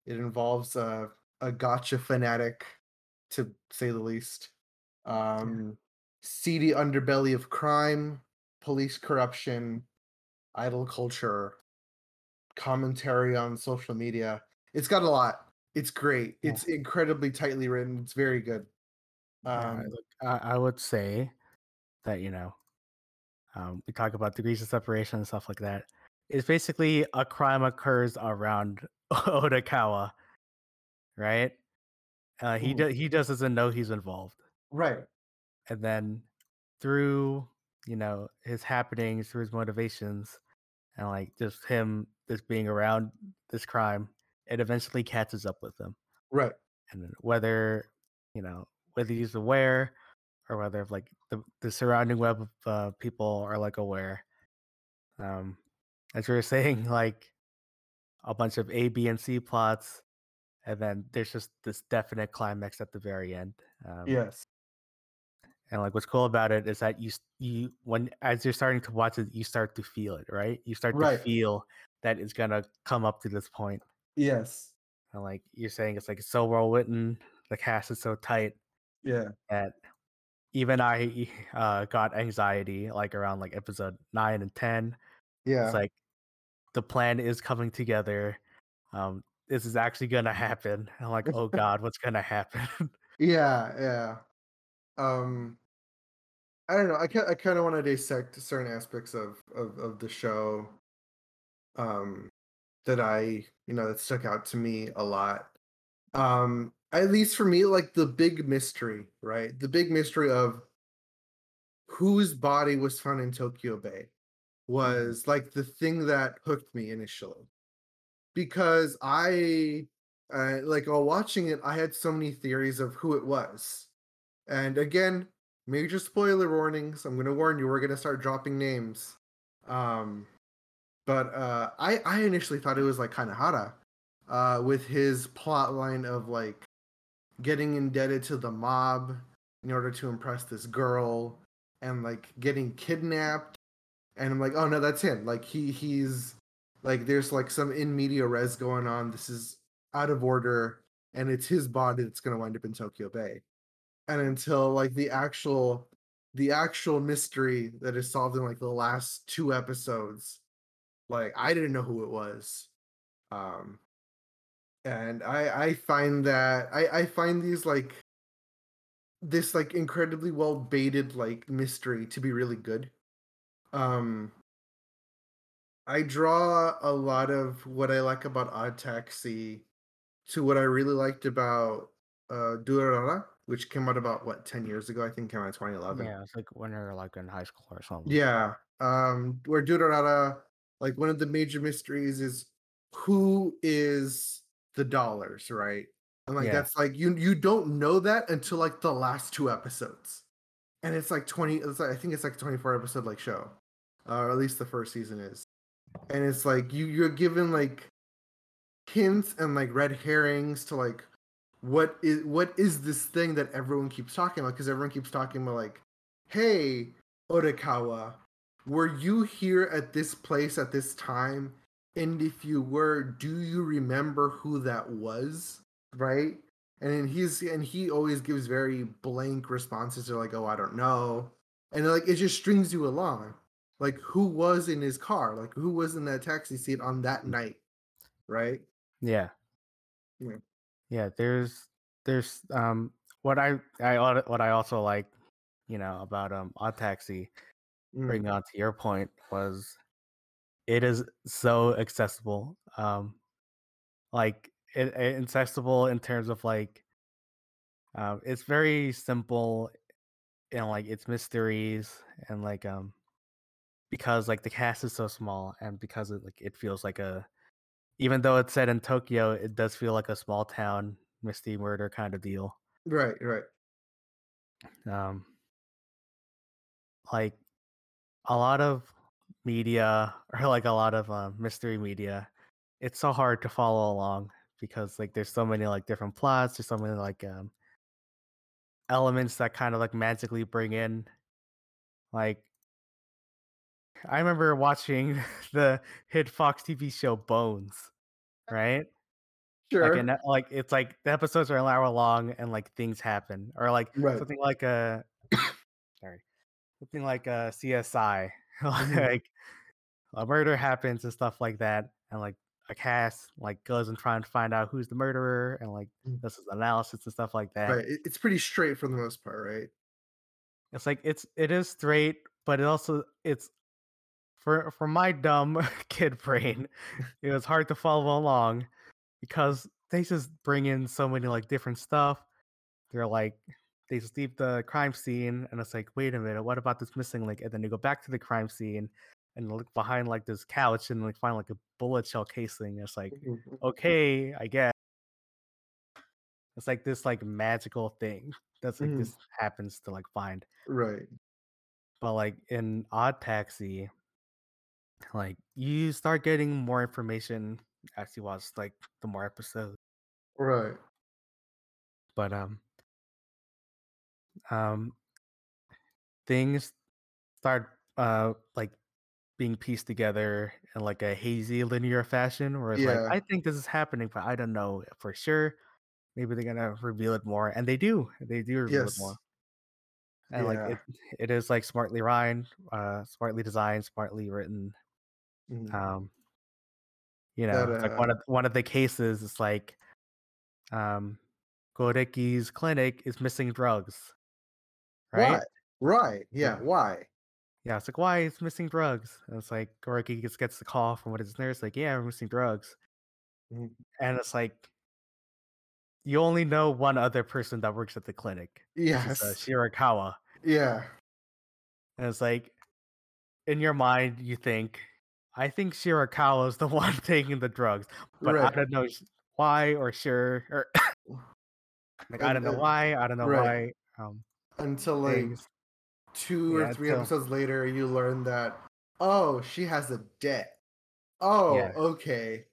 It involves a a gacha fanatic, to say the least. Um, seedy underbelly of crime, police corruption, idol culture, commentary on social media. It's got a lot. It's great. Yeah. It's incredibly tightly written. It's very good. Um, look, I, I would say that you know, um, we talk about degrees of separation and stuff like that. It's basically a crime occurs around Odokawa, right? Uh, he do, he just doesn't know he's involved, right. and then through you know his happenings, through his motivations, and like just him just being around this crime, it eventually catches up with him. Right. and whether you know whether he's aware or whether like the, the surrounding web of uh, people are like aware um as we were saying like a bunch of a b and c plots and then there's just this definite climax at the very end um, Yes. And like what's cool about it is that you you when as you're starting to watch it you start to feel it right you start Right. to feel that it's gonna come up to this point Yes. and like you're saying it's like it's so well written the cast is so tight Yeah. that even I uh, got anxiety like around like episode nine and ten. Yeah. It's like the plan is coming together. Um, this is actually gonna happen. I'm like, oh god, what's gonna happen? Yeah, yeah. Um I don't know. I ca- I kind of want to dissect certain aspects of, of of the show um that I, you know, that stuck out to me a lot. Um at least for me like the big mystery, right? The big mystery of whose body was found in Tokyo Bay was like the thing that hooked me initially. Because I uh, like while watching it, I had so many theories of who it was. And again, major spoiler warnings. I'm gonna warn you, we're gonna start dropping names. Um but uh I, I initially thought it was like Kakihana, uh, with his plot line of like getting indebted to the mob in order to impress this girl and like getting kidnapped. And I'm like, oh no, that's him. Like he he's like there's like some in media res going on. This is out of order, and it's his body that's gonna wind up in Tokyo Bay. And until like the actual the actual mystery that is solved in like the last two episodes, like I didn't know who it was. Um and I I find that I I find these like this like incredibly well baited like mystery to be really good. Um I draw a lot of what I like about Odd Taxi to what I really liked about uh Durarara, which came out about what 10 years ago, I think came out in 2011. yeah, it's like when you're like in high school or something. Yeah. Um where Durarara, like one of the major mysteries is who is the dollars, right? And like Yeah. that's like you you don't know that until like the last two episodes. And it's like 20 it's like, I think it's like 24 episode like show. Uh, or at least the first season is. And it's like you you're given like hints and like red herrings to like what is what is this thing that everyone keeps talking about? Because everyone keeps talking about like hey Odokawa were you here at this place at this time? And if you were do you remember who that was? Right? And then he's and he always gives very blank responses. They're like oh i don't know. And like it just strings you along. Like who was in his car? Like who was in that taxi seat on that night? Right? Yeah. Yeah. Yeah, there's there's um what I I what I also like, you know, about um Odd Taxi, Mm, bringing on to your point was it is so accessible. Um like it, it accessible in terms of like um it's very simple and like its mysteries and like um because like the cast is so small and because it like it feels like a even though it's set in Tokyo, it does feel like a small town misty murder kind of deal. right right Um like a lot of media or like a lot of uh, mystery media, it's so hard to follow along because like there's so many like different plots, there's so many like um elements that kind of like magically bring in like I remember watching the hit Fox TV show Bones, right? sure Like and like it's like the episodes are an hour long and like things happen or like Right. something like a sorry something like a CSI Mhm. like a murder happens and stuff like that, and like a cast like goes and try and find out who's the murderer and like Mm. this is analysis and stuff like that. Right. It's pretty straight for the most part, right? It's like it's it is straight, but it also it's for for my dumb kid brain, it was hard to follow along because they just bring in so many like different stuff. They're like they just leave the crime scene and it's like, wait a minute, what about this missing link? And then you go back to the crime scene and look behind like this couch and like find like a bullet shell casing. It's like, okay, I guess. It's like this like magical thing that's like Mhm. this happens to like find. Right. But like in Odd Taxi, like you start getting more information as you watch like the more episodes. Right. But um um things start uh like being pieced together in like a hazy linear fashion where it's like I think this is happening, but I don't know for sure. Maybe they're gonna reveal it more, and they do. They do reveal it more, Yes. and like it, it is like smartly rhymed, uh, smartly designed, smartly written. Mhm. Um, you That know, like uh one of one of the cases is like, um, Goriki's clinic is missing drugs, why? right? Right. Yeah. Why? yeah. It's like why is missing drugs? And it's like Goreki just gets the call from what his nurse, like, yeah, we're missing drugs, Mhm. and it's like you only know one other person that works at the clinic, is uh, Yes. Shirakawa. Yeah. And it's like in your mind, you think, I think Shirakawa is the one taking the drugs, but I don't know why or sure or like I don't know why, I don't know right why. Um, until like things, two or yeah, three until episodes later, you learn that oh, she has a debt. Oh, yeah, okay,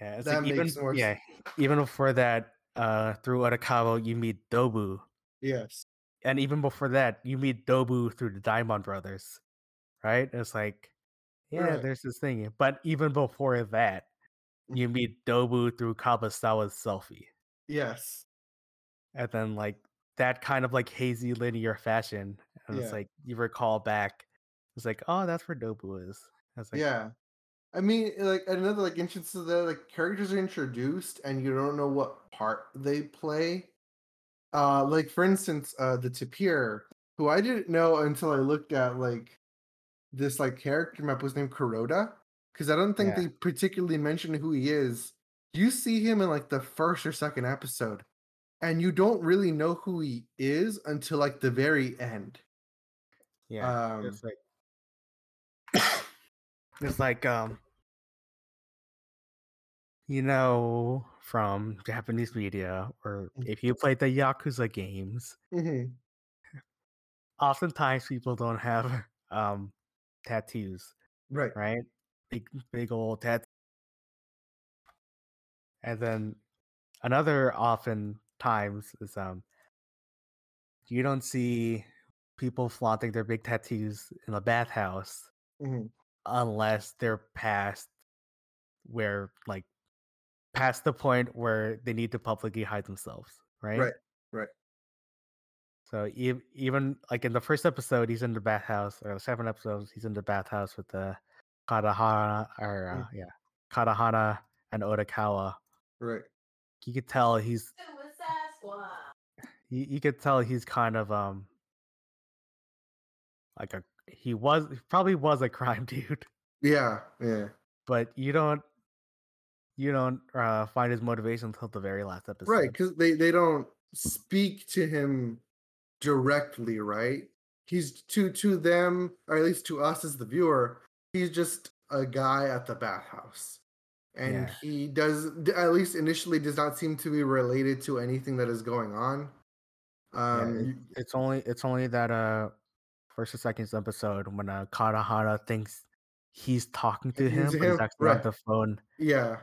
yeah. It's that like even makes more. s- yeah, even before that, uh, through Arakawa, you meet Dobu, Yes. and even before that, you meet Dobu through the Diamond Brothers, right? It's like yeah, Right. there's this thing, but even before that, you meet Dobu through Kabasawa's selfie. Yes. and then like that kind of like hazy linear fashion and it's like you recall back it's like oh that's where dobu is I was like Yeah. I mean, like another like instance of that, like characters are introduced and you don't know what part they play. Uh, like for instance, uh, the Tapir, who I didn't know until I looked at like this like character map was named Kuroda, because I don't think yeah they particularly mention who he is. You see him in like the first or second episode, and you don't really know who he is until like the very end. yeah Um, it's like it's like um you know from japanese media or Mm. if you played the yakuza games mhm, oftentimes people don't have um tattoos right. right big big old tattoo and then another often times is um you don't see people flaunting their big tattoos in a bathhouse mhm, unless they're past where like past the point where they need to publicly hide themselves right Right. Right. So ev- even like in the first episode he's in the bathhouse or the seven episodes he's in the bathhouse with the kakihana or mm, uh, yeah kakihana and odokawa Right. you could tell he's you, you could tell he's kind of um like a he was he probably was a crime dude Yeah. Yeah. but you don't you don't uh, find his motivation until the very last episode, Right. Because they they don't speak to him directly. Right. He's to to them, or at least to us as the viewer. He's just a guy at the bathhouse. and Yeah. he does at least initially does not seem to be related to anything that is going on um you- it's only it's only that uh first or second episode when uh Kakihana thinks he's talking to him, but he's him, actually on the phone. yeah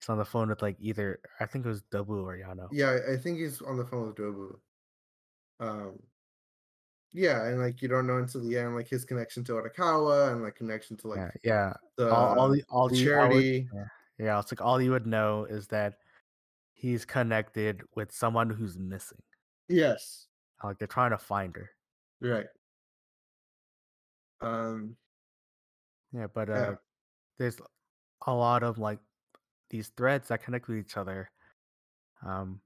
He's on the phone with like either I think it was Dobu or Yano. yeah I- i think he's on the phone with dobu um yeah and like you don't know until the end like his connection to Arakawa and like connection to like yeah, yeah. the, all, all the all the the all would- charity yeah, yeah, it's like all you would know is that he's connected with someone who's missing. yes Like they're trying to find her. right um Yeah, but Yeah. uh, there's a lot of like these threads that connect with each other. Um,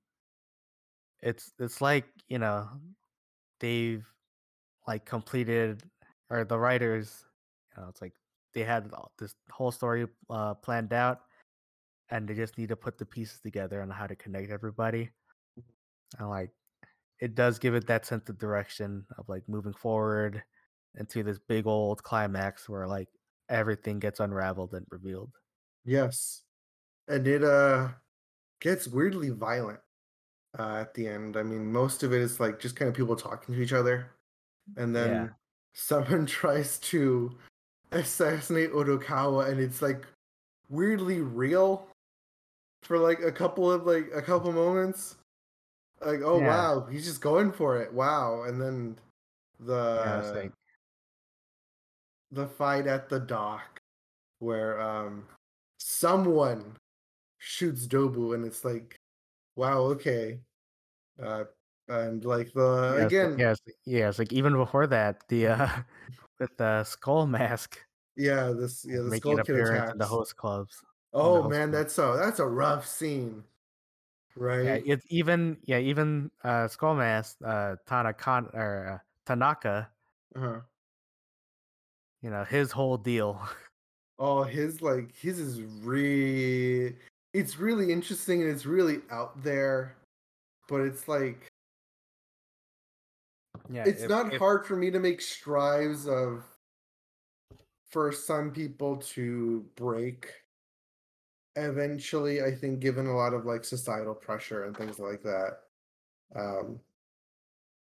it's it's like you know they've like completed or the writers, you know, it's like they had this whole story uh, planned out, and they just need to put the pieces together on how to connect everybody. And like it does give it that sense of direction of like moving forward into this big old climax where like everything gets unraveled and revealed. Yes. And it uh gets weirdly violent uh, at the end. I mean, most of it is like just kind of people talking to each other, and Yeah. then someone tries to assassinate Odokawa, and it's like weirdly real for like a couple of like a couple moments. Like, oh Yeah. wow, he's just going for it. Wow, and then Yeah, the like the fight at the dock where um someone shoots Dobu, and it's like, wow, okay. Uh, and like the like, again, yes, yes, like- yeah, it's like even before that, the uh with the skull mask yeah, this yeah, the Skull Kid in the host clubs. Oh host man, club. that's a that's a rough scene, Right. Yeah, it's even yeah, even uh skull mask, uh Tanaka or uh, Tanaka, Uh-huh. you know, his whole deal. Oh, his like his is re it's really interesting and it's really out there, but it's like yeah, it's if, not if hard for me to make strives of for some people to break eventually i think given a lot of like societal pressure and things like that um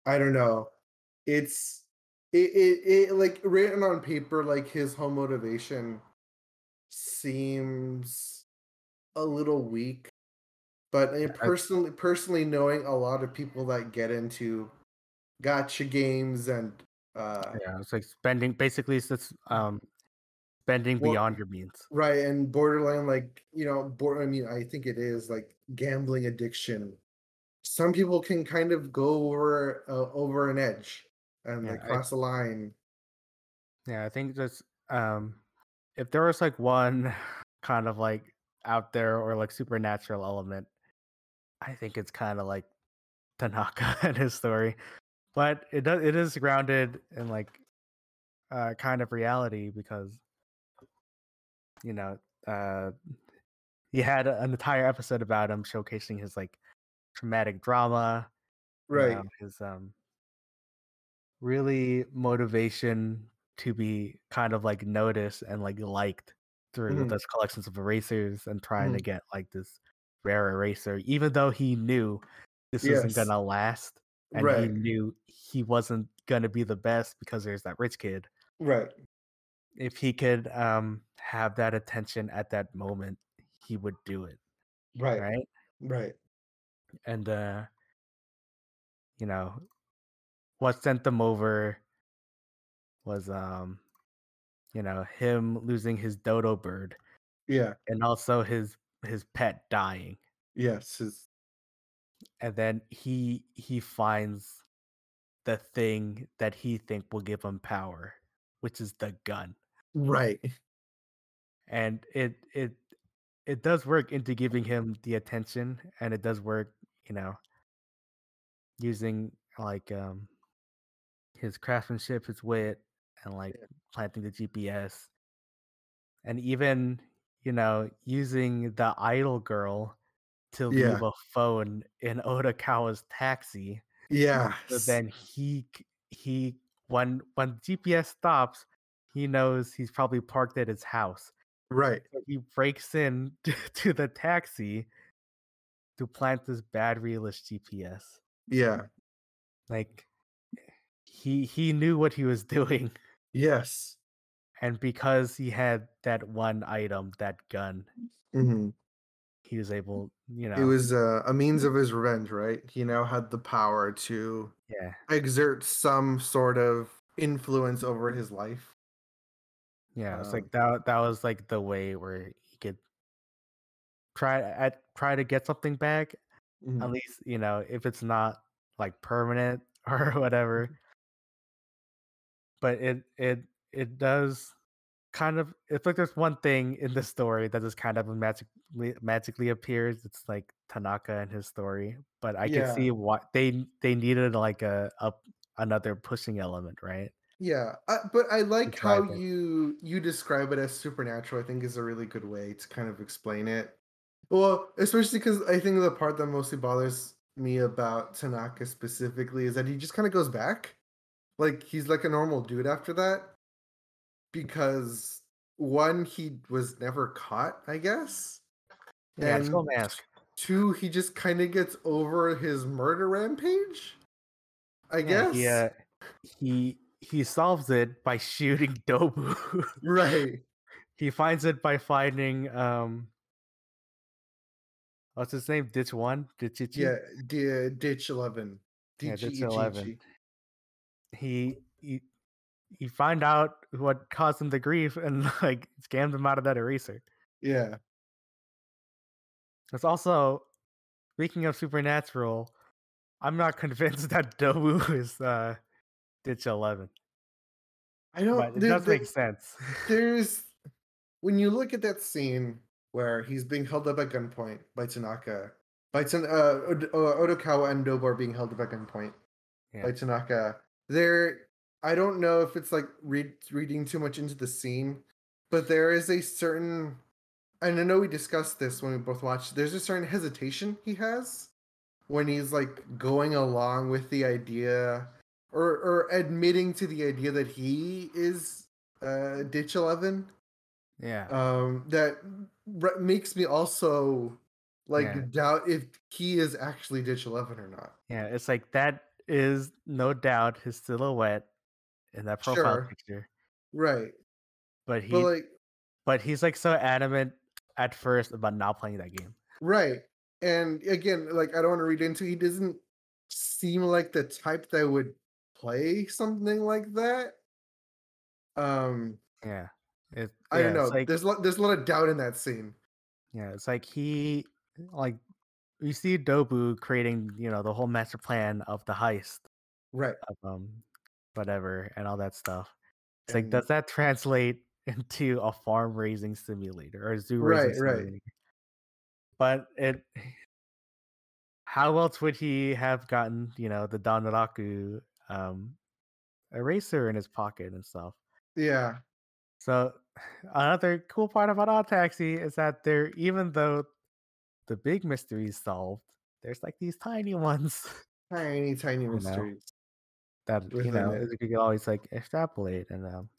i don't know. It's it, it, it like written on paper like his whole motivation seems a little weak but I I- personally personally knowing a lot of people that get into gacha games and uh yeah, it's like spending basically it's just, um spending Well, beyond your means. right and borderline like you know bor- i mean i think it is like gambling addiction some people can kind of go over uh, over an edge and Yeah, like cross a line Yeah, I think just um if there was like one kind of like out there or like supernatural element, I think it's kind of like Tanaka and his story. But it does it is grounded in like uh kind of reality because you know, uh he had an entire episode about him showcasing his like traumatic drama, you right know, his um really motivation to be kind of like noticed and like liked through Mhm. those collections of erasers and trying to Mhm. get like this rare eraser, even though he knew this isn't gonna last and he knew he wasn't gonna be the best because there's that rich kid. right. If he could um have that attention at that moment, he would do it, right. right? right. And uh you know, what sent them over was um you know him losing his dodo bird yeah. and also his his pet dying. Yes his, and then he he finds the thing that he think will give him power which is the gun. Right. And it it it does work into giving him the attention and it does work you know using like um his craftsmanship his wit and like planting the gps and even you know using the idol girl to Yeah. leave a phone in Odokawa's taxi. yeah So then he he when when GPS stops, he knows he's probably parked at his house. right So he breaks in to the taxi to plant this batteryless GPS. yeah Like he he knew what he was doing, yes and because he had that one item, that gun, hmm he was able, you know, it was uh, a means of his revenge right he now had the power to yeah, exert some sort of influence over his life Yeah, it's Um, like that. That was like the way where he could try at try to get something back. Mhm. At least you know if it's not like permanent or whatever. But it it it does kind of it's like there's one thing in the story that just kind of magically magically appears. It's like Tanaka and his story, but I can Yeah. see what they they needed like a, a another pushing element, right? Yeah, uh, but I like how it. you you describe it as supernatural. I think is a really good way to kind of explain it. Well, especially because I think the part that mostly bothers me about Tanaka specifically is that he just kind of goes back, like he's like a normal dude after that. Because one, he was never caught, I guess, Yeah, the skull mask. two, he just kind of gets over his murder rampage. I Yeah, guess. he uh, he he solves it by shooting Dobu. Right. he finds it by finding um what's his name? Ditch one? Ditchichi? Yeah, D- Ditch 11. Yeah, Ditch 11. He he he find out what caused him the grief and like scammed him out of that eraser. Yeah. It's also speaking of supernatural, I'm not convinced that Dobu is uh Ditch Eleven. I don't. But it there- does there- make sense. there's when you look at that scene where he's being held up at gunpoint by Tanaka, by Tan- uh, uh, Odokawa and Dobu are being held up at gunpoint by Yeah. Tanaka. There, I don't know if it's like read, reading too much into the scene, but there is a certain, and I know we discussed this when we both watched. There's a certain hesitation he has when he's like going along with the idea or or admitting to the idea that he is uh ditch 11 Yeah. um that r- makes me also like Yeah. doubt if he is actually ditch 11 or not Yeah, it's like that is no doubt his silhouette in that profile Sure. picture. right But he but like but he's like so adamant at first about not playing that game. right and again like i don't want to read into he doesn't seem like the type that would play something like that um Yeah. It, i yeah, don't know like, there's a lot, there's a lot of doubt in that scene yeah, it's like he like you see Dobu creating, you know, the whole master plan of the heist right of um whatever and all that stuff. It's like does that translate into a farm raising simulator or a zoo Right, raising right. simulator? But it how else would he have gotten, you know, the Danraku um eraser in his pocket and stuff? yeah So another cool part about Odd Taxi is that there, even though the big mystery is solved, there's like these tiny ones tiny tiny mysteries that you Within know it. you could always like extrapolate and um,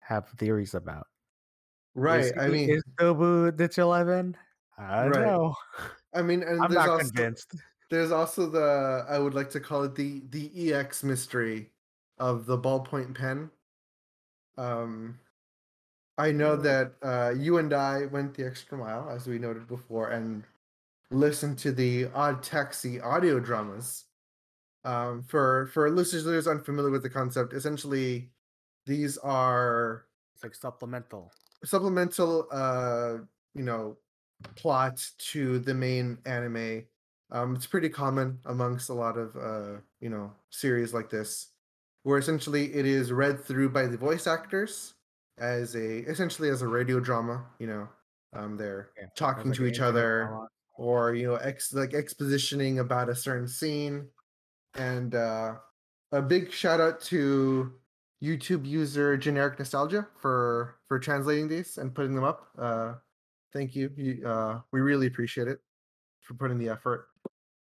have theories about. right Is, i mean is Dobu Ditch Eleven? I don't Right. know. i mean and I'm there's not also convinced. there's also the i would like to call it the the ex mystery of the ballpoint pen um i know Mm. that uh you and i went the extra mile as we noted before and listened to the odd taxi audio dramas um for for listeners unfamiliar with the concept essentially these are It's like supplemental. supplemental uh you know plot to the main anime. Um it's pretty common amongst a lot of uh you know series like this where essentially it is read through by the voice actors as a essentially as a radio drama you know um they're Yeah, talking As to like each other or you know ex like expositioning about a certain scene and uh a big shout out to youtube user generic nostalgia for for translating these and putting them up uh thank you you uh we really appreciate it for putting the effort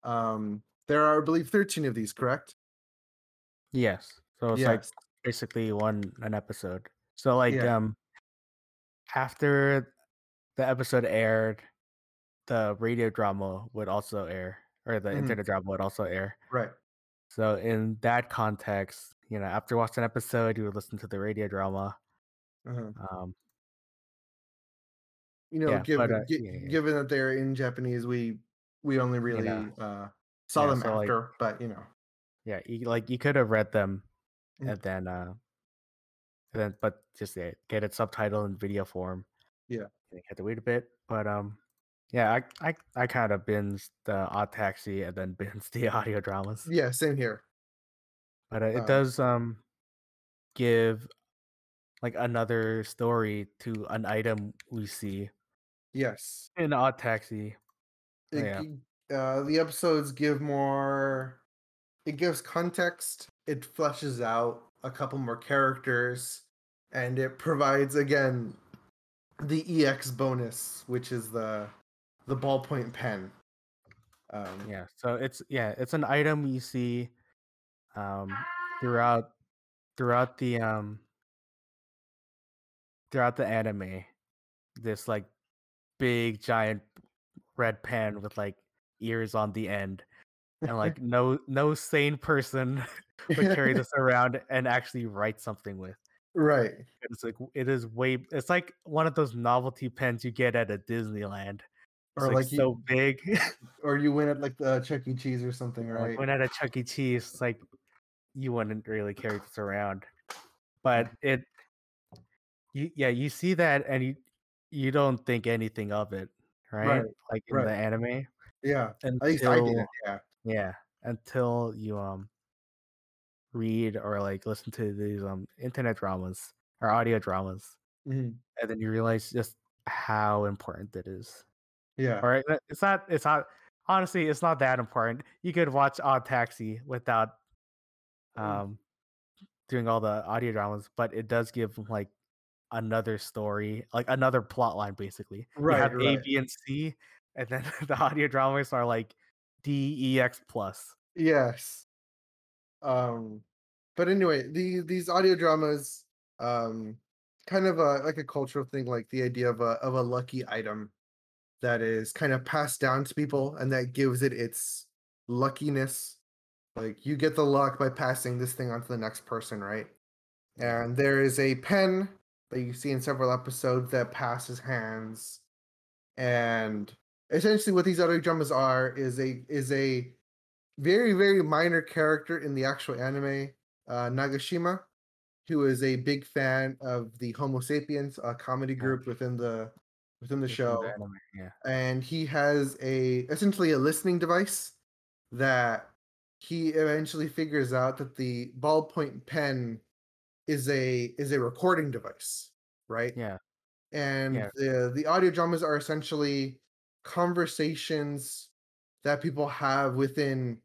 um there are i believe 13 of these correct Yes. So it's like basically one an episode. So like Yeah. um after the episode aired, the radio drama would also air, or the Mhm. internet drama would also air. right So in that context, you know, after watching an episode, you would listen to the radio drama. uh-huh. Um, you know Yeah, given but, uh, gi- yeah, yeah. given that they're in japanese we we only really know. uh saw them so, like- after but you know yeah, you, like you could have read them, Mm. and then, uh, and then, but just yeah, get it subtitled in video form. Yeah. you had to wait a bit, but um, yeah, I I I kind of binged the Odd Taxi and then binged the audio dramas. yeah same here But uh, it Um, does um give like another story to an item we see Yes. in Odd Taxi. Oh, It, yeah. uh, the episodes give more. It gives context. It fleshes out a couple more characters, and it provides again the EX bonus, which is the the ballpoint pen. Um, Yeah. So it's yeah, it's an item you see um throughout throughout the um throughout the anime. This like big giant red pen with like ears on the end. And like no no sane person would carry this around and actually write something with. right. It's like it is way it's like one of those novelty pens you get at a Disneyland. It's Or like, like you- so big. Or you win at like the Chuck E. Cheese or something, Like, right? when at a Chuck E. Cheese, it's like you wouldn't really carry this around. But it you yeah, you see that and you you don't think anything of it, right? Right, Like in right. the anime. yeah. At least I did. Yeah. yeah, until you um read or like listen to these um internet dramas or audio dramas, Mhm. and then you realize just how important it is. Yeah. Or it- it's not it's not honestly it's not that important. You could watch Odd Taxi without Mm. um doing all the audio dramas, but it does give like another story, like another plot line basically. Right, you have A, right. B, and C, and then the audio dramas are like D, E, X plus. Yes. Um, but anyway, the these audio dramas, um, kind of a like a cultural thing, like the idea of a of a lucky item that is kind of passed down to people, and that gives it its luckiness. Like you get the luck by passing this thing on to the next person, right? And there is a pen that you see in several episodes that passes hands, and essentially what these audio dramas are is a is a very very minor character in the actual anime uh, nagashima who is a big fan of the homo sapiens a comedy group within the within the show anime, Yeah. and he has a essentially a listening device that he eventually figures out that the ballpoint pen is a is a recording device right Yeah. and Yeah. the the audio dramas are essentially conversations that people have within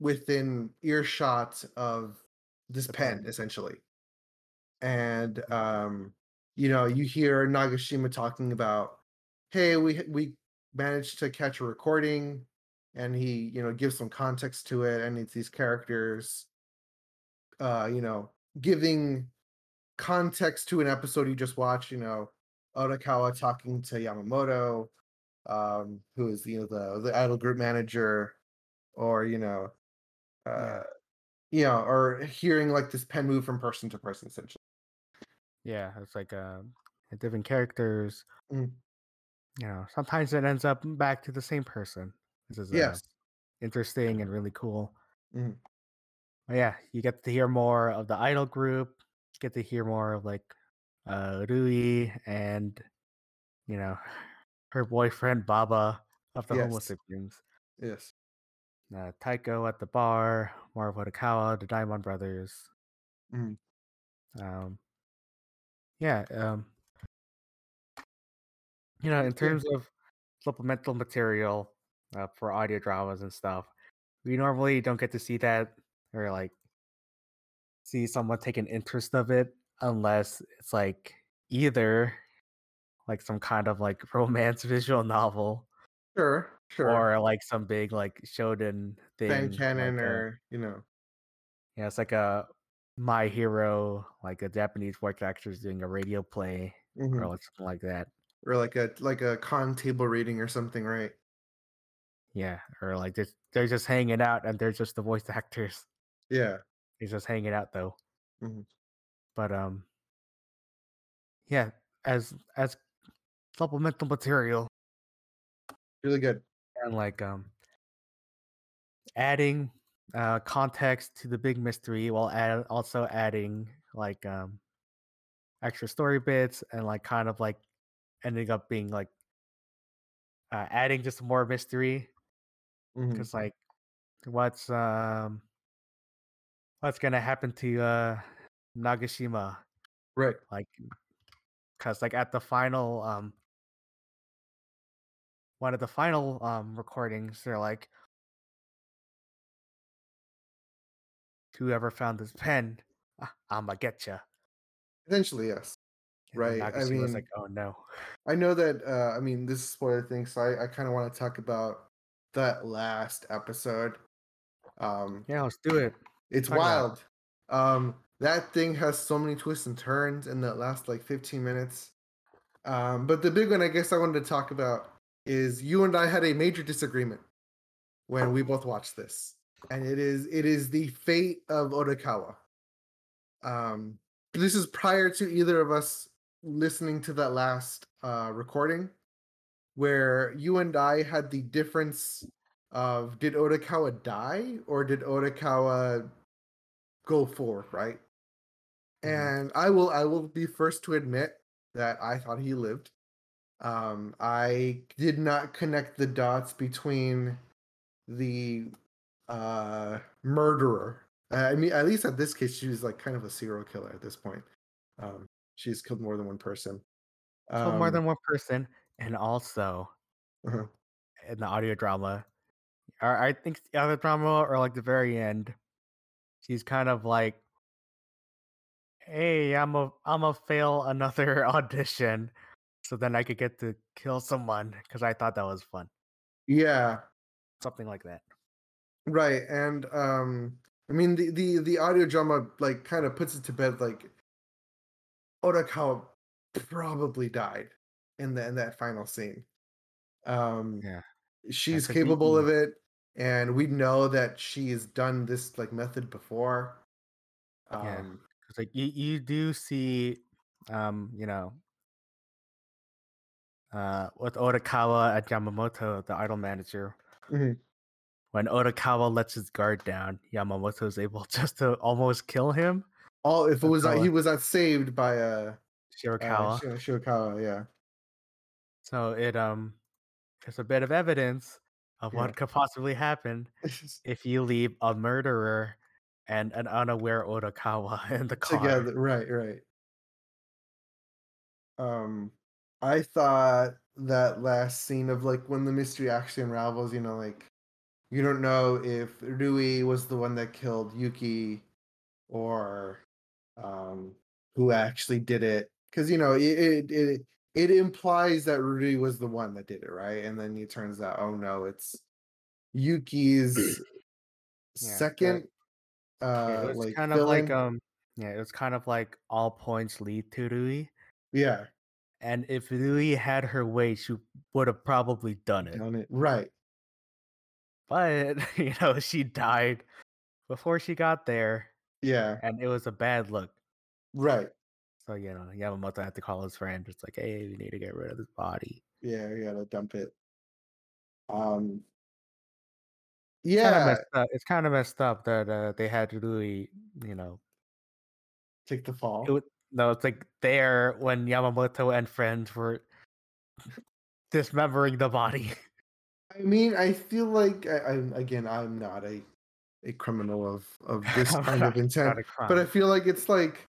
within earshot of this pen pen. essentially and um you know you hear nagashima talking about hey we we managed to catch a recording and he you know gives some context to it and it's these characters uh you know giving context to an episode you just watched you know Odokawa talking to Yamamoto, um, who is you know the the idol group manager, or you know, uh, Yeah. you know, or hearing like this pen move from person to person essentially. Yeah. It's like um different characters. Mm. You know, sometimes it ends up back to the same person. This is uh, Yes. interesting and really cool. But yeah, you get to hear more of the idol group. Get to hear more of like uh Rui and you know her boyfriend Baba of the Yes. sapiens. Yes. Uh, Taiko at the bar, more of Odokawa, the Diamond Brothers. Mhm. Um, yeah. Um, you know, in terms of supplemental material uh, for audio dramas and stuff, we normally don't get to see that or like see someone take an interest of it unless it's like either like some kind of like romance visual novel Sure. Sure. or like some big like shonen thing fan canon like, or you know. yeah it's like a my hero like a japanese voice actor is doing a radio play mhm, or like something like that Or like a like a con table reading or something, right? yeah or like they're, they're just hanging out and they're just the voice actors Yeah. they're just hanging out though Mhm. but um yeah as as supplemental material Really good. and like um adding uh context to the big mystery while add, also adding like um extra story bits and like kind of like ending up being like uh, adding just more mystery. Because like what's um what's gonna happen to uh nagashima? Right. like because like at the final um one of the final um recordings they're like whoever found this pen "Ah, i'ma get you Eventually, yes. Right, I Nagashi was mean- like oh no I know that. Uh, I mean, this is spoiler thing, so I, I kind of want to talk about that last episode. Um, yeah let's do it it's Talk wild. Um, that thing has so many twists and turns in that last like 15 minutes. Um, but the big one, I guess, I wanted to talk about is you and I had a major disagreement when we both watched this, and it is it is the fate of Odokawa. Um, this is prior to either of us listening to that last uh, recording, where you and I had the difference of did Odokawa die or did Odokawa go forward, right? Mhm. And I will I will be first to admit that I thought he lived. Um, I did not connect the dots between the uh, murderer. I mean, at least at this case, she was like kind of a serial killer at this point. Um, she's killed more than one person. Killed more Um, than one person and also uh-huh. in the audio drama or i think the other drama or like the very end she's kind of like hey i'm a i'm a fail another audition so then i could get to kill someone because i thought that was fun Yeah, something like that Right, and um, I mean the the the audio drama like kind of puts it to bed like Odokawa probably died in the in that final scene. Um, Yeah. she's capable of it, and we know that she's done this like method before. Yeah. Um, Because like you, you do see, um, you know, uh, with Odokawa at Yamamoto, the idol manager, mhm. When Odokawa lets his guard down, Yamamoto is able just to almost kill him. all if it was Odokawa. he was not saved by uh, uh Shirakawa. Shi- Shirakawa, yeah. so it um, there's a bit of evidence of Yeah. what could possibly happen if you leave a murderer and an unaware Odokawa in the car. together right right um i thought that last scene of like when the mystery actually unravels you know like you don't know if rui was the one that killed yuki or um who actually did it because you know it, it it it implies that rui was the one that did it right and then it turns out oh no it's yuki's Yeah, second Yeah, uh it was like kind of like villain. um, yeah, it was kind of like all points lead to Rui. yeah And if Rui had her way, she would have probably done it. done it right But you know, she died before she got there, yeah and it was a bad look. right So you know, Yamamoto had to call his friend. It's like, hey, we need to get rid of this body. Yeah, you gotta dump it. Um Yeah, messed up. It's kind of messed up that uh, they had Rui. You know, take the fall. it was, no, it's like there when Yamamoto and friends were dismembering the body. I mean, I feel like I, I'm again, I'm not a a criminal of of this kind not- of intent, but I feel like it's like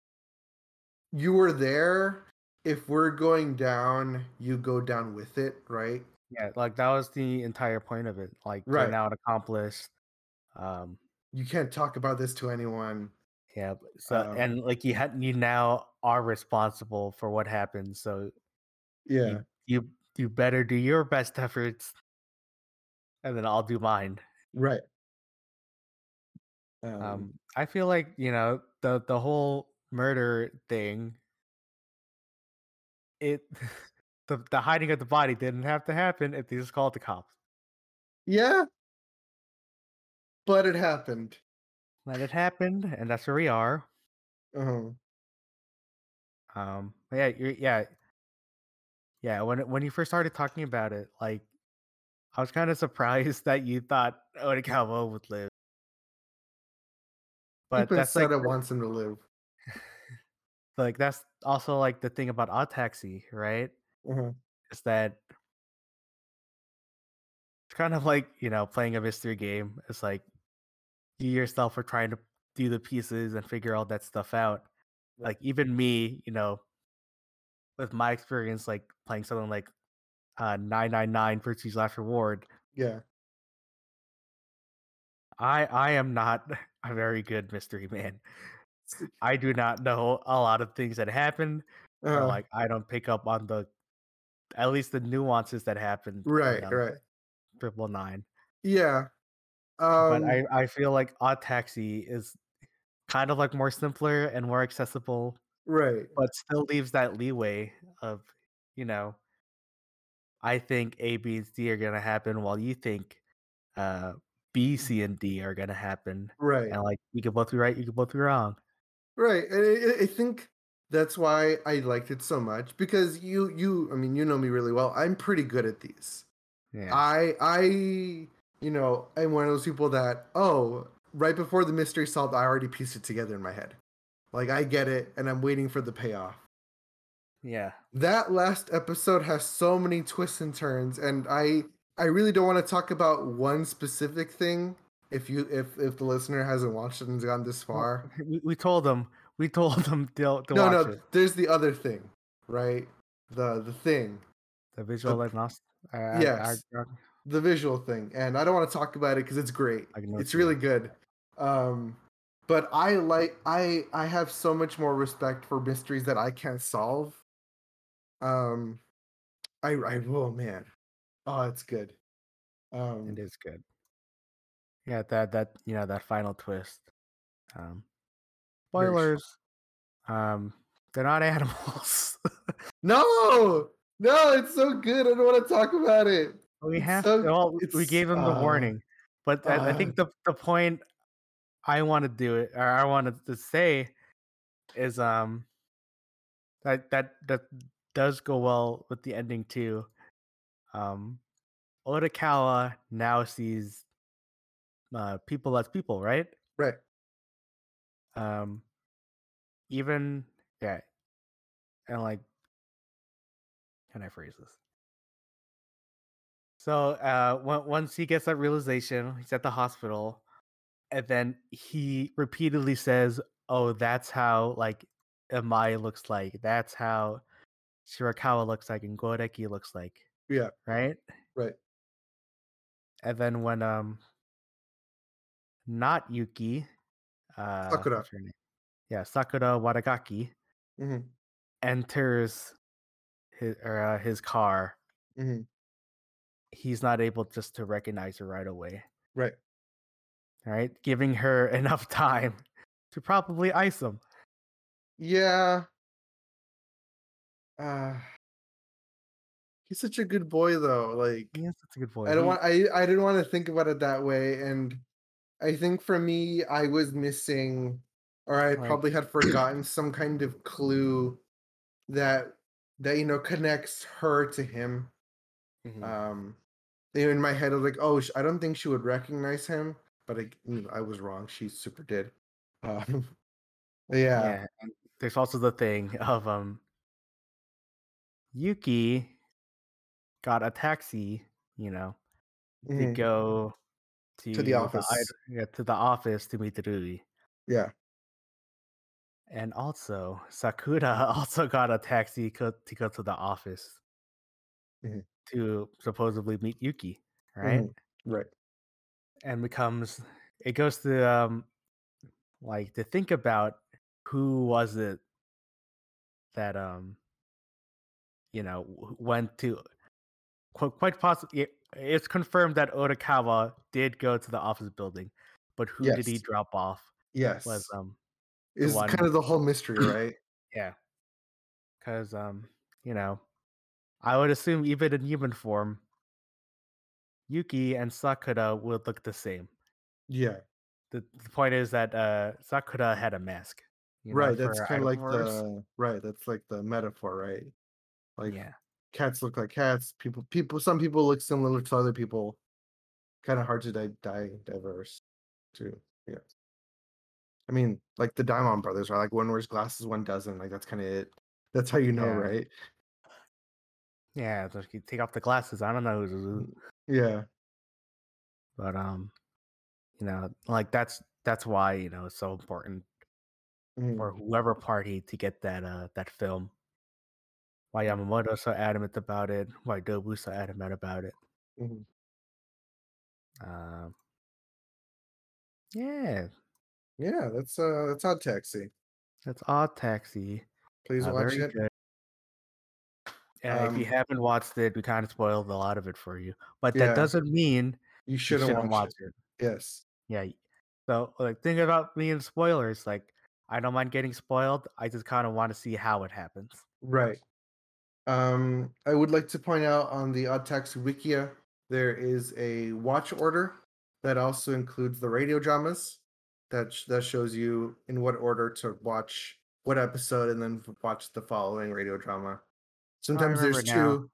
you were there. If we're going down, you go down with it, right? Yeah, like that was the entire point of it. Like Right. now an accomplice. Um, You can't talk about this to anyone. yeah. So Um, and like you had you now are responsible for what happened. So Yeah, you you better do your best efforts, and then I'll do mine. right. Um, Um, I feel like you know the the whole murder thing. It the the hiding of the body didn't have to happen if they just called the cops. yeah, but it happened. Let it happen, and that's where we are. Uh-huh. Um, yeah, yeah, yeah. When when you first started talking about it, like I was kind of surprised that you thought Odokawa would live. But that's said like it wants him to live. like that's also like the thing about Odd right? Uh-huh. Is that it's kind of like you know playing a mystery game. It's like you yourself are trying to do the pieces and figure all that stuff out, like even me, you know, with my experience like playing something like uh 999 Virtue's Last Reward, Yeah. I I am not a very good mystery man. I do not know a lot of things that happen, or Uh, like I don't pick up on the at least the nuances that happened right, um, right. Triple Nine. Yeah. But Um, I I feel like Odd Taxi is kind of like more simpler and more accessible, right. but still leaves that leeway of, you know, I think A, B, and C are gonna happen, while you think uh, B, C, and D are gonna happen, Right. and like you could both be right, you could both be wrong. Right. And I, I- I think that's why I liked it so much because you you I mean you know me really well. I'm pretty good at these. Yeah, I I you know, I'm one of those people that oh, right before the mystery solved, I already pieced it together in my head. Like I get it and I'm waiting for the payoff. Yeah, That last episode has so many twists and turns and I I really don't want to talk about one specific thing if you if if the listener hasn't watched it and gone this far. we, we told them, we told them to, to no, no, it. there's the other thing, right? The the thing, The visual the- agnostic. I- yes. I, I, the visual thing, and I don't want to talk about it because it's great. It's really good. Um, but I like I I have so much more respect for mysteries that I can't solve. Um, I I oh man, oh it's good. Um, It is good. Yeah, that that you know that final twist. Um, spoilers. Um, they're not animals. no, no, it's so good. I don't want to talk about it. we have so- to. Well, we gave them the uh, warning, but I, I uh, think the the point I want to do it, or I wanted to say, is um that that that does go well with the ending too. Um, Odokawa now sees uh, people as people, right? Right. um even yeah and like can i phrase this so uh on- once he gets that realization he's at the hospital and then he repeatedly says oh that's how like Amai looks like that's how shirakawa looks like and Goriki looks like Yeah. right Right. and then when um not yuki uh Sakura. yeah sakura wadagaki hmm enters his or, uh, his car, hmm he's not able just to recognize her right away. Right. Right, giving her enough time to probably ice him. Yeah. Uh he's such a good boy though. Like Yes, that's a good boy. I don't want I I didn't want to think about it that way and I think for me I was missing or I Like- probably had forgotten some kind of clue that that you know connects her to him. Mhm. Um in my head I was like, "Oh, sh- I don't think she would recognize him." But I I was wrong. She super did. Um yeah. yeah. there's also the thing of um Yuki got a taxi, you know, to mhm, go to, To the office. id- yeah, to the office to meet Rui. Yeah. And also, Sakura also got a taxi co- to go to the office Mhm. to supposedly meet Yuki, right? mhm, Right. And becomes it goes to um like to think about who was it that um you know went to quite possibly it's confirmed that Odokawa did go to the office building, but who did he drop off Yes. was um is kind of the whole mystery, right? Yeah. Because, um, you know, I would assume even in human form, Yuki and Sakura would look the same. yeah. The, the point is that uh, Sakura had a mask. you know, right. That's kind of like the right. That's like the metaphor, right? Like yeah. cats look like cats. People, people. Some people look similar to other people. Kind of hard to die, die diverse, too. Yeah. I mean, like the Diamond Brothers are like one wears glasses, one doesn't. Like that's kind of it. That's how you know, Yeah. right? Yeah. So you take off the glasses. I don't know who's Mm. who, Yeah. but um, you know, like that's that's why you know it's so important Mhm, or whoever party to get that uh that film. Why Yamamoto's so adamant about it, why Dobu's so adamant about it. mhm. Um, yeah, Yeah, that's uh that's Odd Taxi. that's Odd Taxi. Please Uh, watch it. good. Yeah, if you Um, haven't watched it, we kind of spoiled a lot of it for you. But Yeah. that doesn't mean you you shouldn't, shouldn't watch, watch it. it. Yes. Yeah. So like think about me and spoilers. Like I don't mind getting spoiled. I just kind of want to see how it happens. Right. Um, I would like to point out on the Odd Taxi Wikia, there is a watch order that also includes the radio dramas. That sh- that shows you in what order to watch what episode and then watch the following radio drama. Sometimes there's two.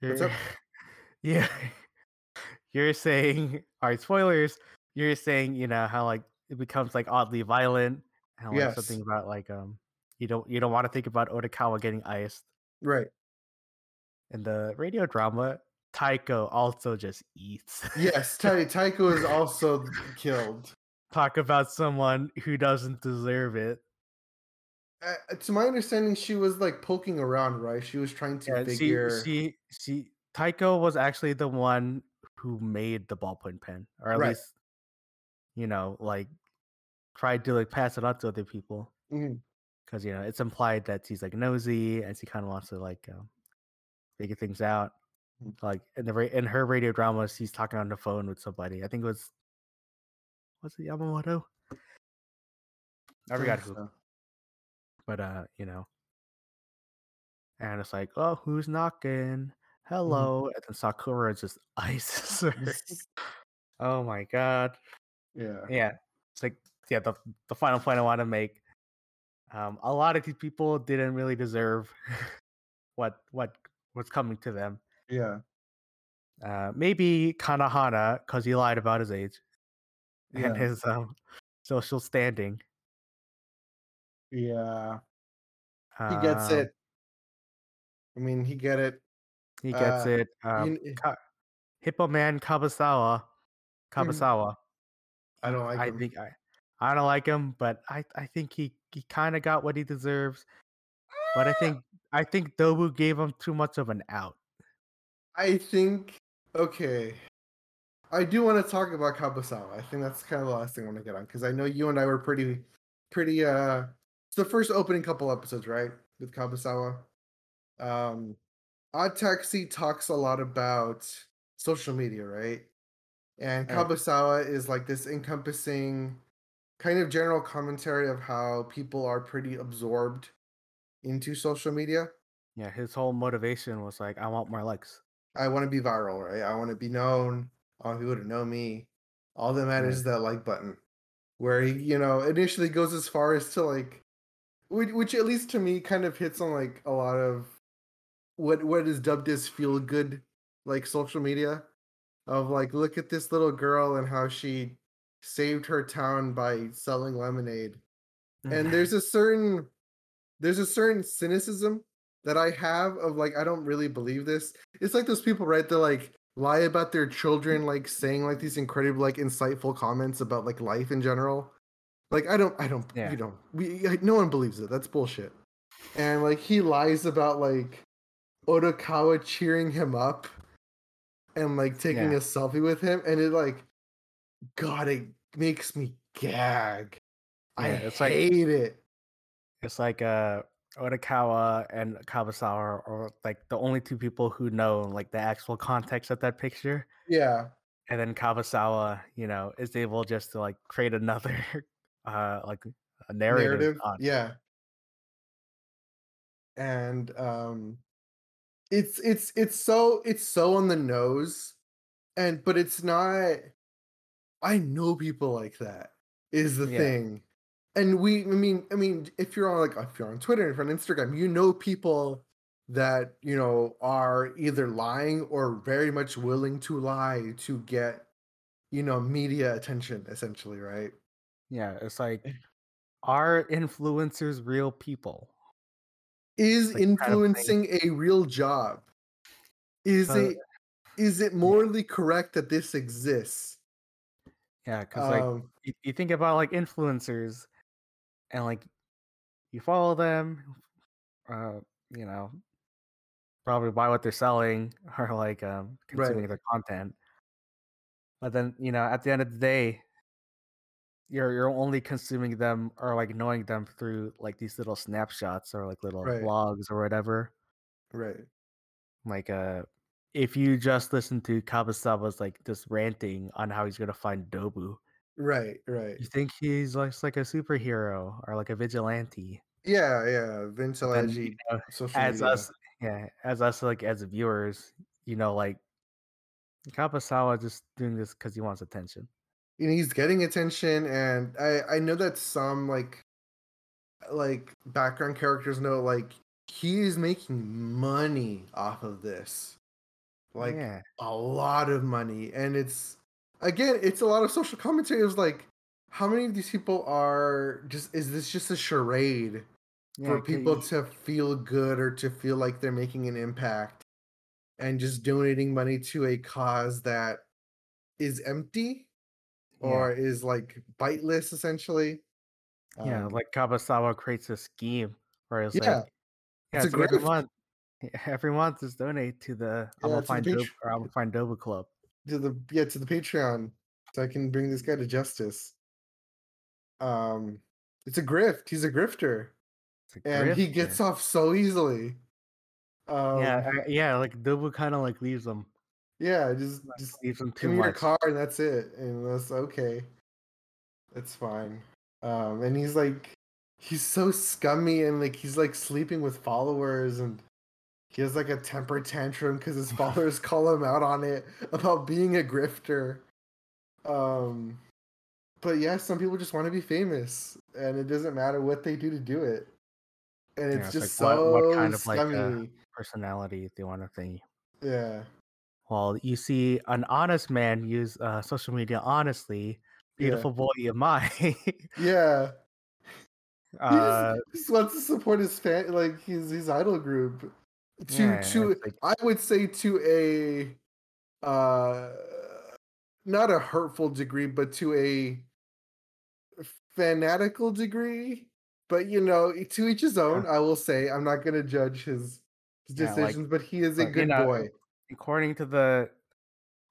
What's up? yeah. You're saying all right, spoilers. You're saying, you know, how like it becomes like oddly violent. How like Yes. something about like um you don't you don't want to think about Odokawa getting iced. Right. In the radio drama, Taiko also just eats. Yes. Tai Taiko is also killed. Talk about someone who doesn't deserve it. Uh, to my understanding, she was like poking around, right? She was trying to Yeah, figure. she she she Taiko was actually the one who made the ballpoint pen, or at Right. least you know, like tried to like pass it on to other people because you know it's implied that she's like nosy and she kind of wants to like um, figure things out. Mm. Like in the in her radio drama, she's talking on the phone with somebody. I think it was was it Yamamoto? I forgot who. So, but uh you know and it's like oh who's knocking Mm-hmm. hello and then sakura just ices her oh my god yeah. yeah it's like yeah the, the final point i want to make um a lot of these people didn't really deserve what what was coming to them Yeah. uh maybe kakihana because he lied about his age Yeah. and his um social standing Yeah. He gets Um, it. I mean, he get it. he gets uh, it um, Ka- hippo man kabasawa kabasawa I don't like I him. think I, I don't like him, but I, I think he, he kind of got what he deserves. But I think I think Dobu gave him too much of an out. I think okay. I do want to talk about Kabasawa. I think that's kind of the last thing I want to get on because I know you and I were pretty, pretty. uh It's the first opening couple episodes, right, with Kabasawa. Um, Odd Taxi talks a lot about social media, right? And. Kabasawa is like this encompassing kind of general commentary of how people are pretty absorbed into social media. Yeah, his whole motivation was like, I want more likes. I want to be viral, right? I want to be known. I want people to know me. All that matters is that like button, where he, you know, initially goes as far as to like, which, which at least to me kind of hits on like a lot of what what is dubbed as feel good like social media, of like look at this little girl and how she saved her town by selling lemonade and mm. there's a certain there's a certain cynicism that I have of like I don't really believe this. It's like those people, right? They like lie about their children, like saying like these incredible, like insightful comments about like life in general. Like I don't, I don't, Yeah. you know, we like, no one believes it. That's bullshit. And like he lies about like Odokawa cheering him up and like taking Yeah. a selfie with him, and it like, God, it makes me gag. I Yeah, it's like- hate it. It's like uh Odokawa and Kabasawa are like the only two people who know like the actual context of that picture. Yeah. And then Kabasawa, you know, is able just to like create another uh like a narrative. narrative. on. Yeah. And um it's it's it's so it's so on the nose and but it's not I know people like that is the Yeah. thing. And we I mean I mean if you're on like if you're on Twitter if you're on Instagram, you know people that, you know, are either lying or very much willing to lie to get you know media attention essentially, right? Yeah, it's like are influencers real people? is like, kind of influencing a real job is it is it morally correct that this exists Yeah, because like um you, you think about like influencers and like you follow them, uh, you know, probably buy what they're selling or like um, consuming Right. their content. But then, you know, at the end of the day, you're you're only consuming them or like knowing them through like these little snapshots or like little Right. vlogs or whatever. Right. Like uh if you just listen to Kabasawa's like just ranting on how he's gonna find Dobu, Right. Right. you think he's like, like a superhero or like a vigilante. Yeah. Yeah. Then you know, as media. us yeah, as us like as viewers, you know, like Kabasawa just doing this because he wants attention. And he's getting attention, and I I know that some like like background characters know like he is making money off of this, like yeah. a lot of money, and it's again it's a lot of social commentary. It was like how many of these people are just is this just a charade Yeah, for people y- to feel good or to feel like they're making an impact and just donating money to a cause that is empty or is like biteless essentially. Yeah, Um, like Kabasawa creates a scheme where it's yeah, like, yeah, it's a so every month, every month just donate to the I'm gonna find Dobu or I'm gonna find Dobu Club. To the yeah to the Patreon so I can bring this guy to justice. Um, it's a grift. He's a grifter, a and he gets off so easily. Um, Yeah, I- yeah, like Dobu kind of like leaves them, yeah, just like, just leaves give too me your car and that's it, and that's okay. That's fine. Um, and he's like, he's so scummy and like he's like sleeping with followers and he has like a temper tantrum because his followers call him out on it about being a grifter. Um, but yeah, some people just want to be famous and it doesn't matter what they do to do it. And Yeah, it's it's just like so what what kind of like uh, scummy. personality they want to think. Yeah. Well, you see an honest man use uh, social media honestly. Yeah. Beautiful boy am I. Yeah. He uh, just, just wants to support his fan, like his his idol group. To Yeah, to like- I would say to a uh not a hurtful degree, but to a fanatical degree. But you know, to each his own. I will say I'm not gonna judge his, his Yeah, like- decisions, but he is a good know, boy. according to the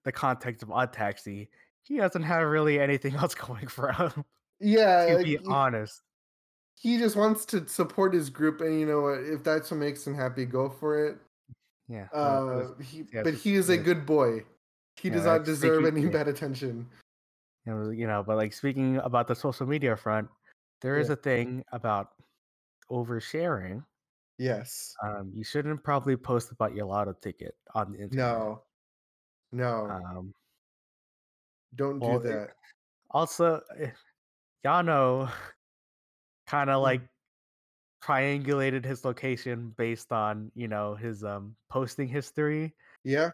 the context of Odd Taxi, he doesn't have really anything else going for him. Yeah, to like, be honest. He just wants to support his group, and you know what? If that's what makes him happy, go for it. Yeah. but Uh, it's- he, yeah, but he is a good boy. He Yeah, does not deserve speaking- any bad attention. you know, you know, but like speaking about the social media front, there is Yeah. a thing about oversharing. Yes. Um, you shouldn't probably post about your lotto ticket on the internet. No. No. Um, don't well, do it- that. also, eh, Yano kind of like triangulated his location based on you know his um posting history. Yeah.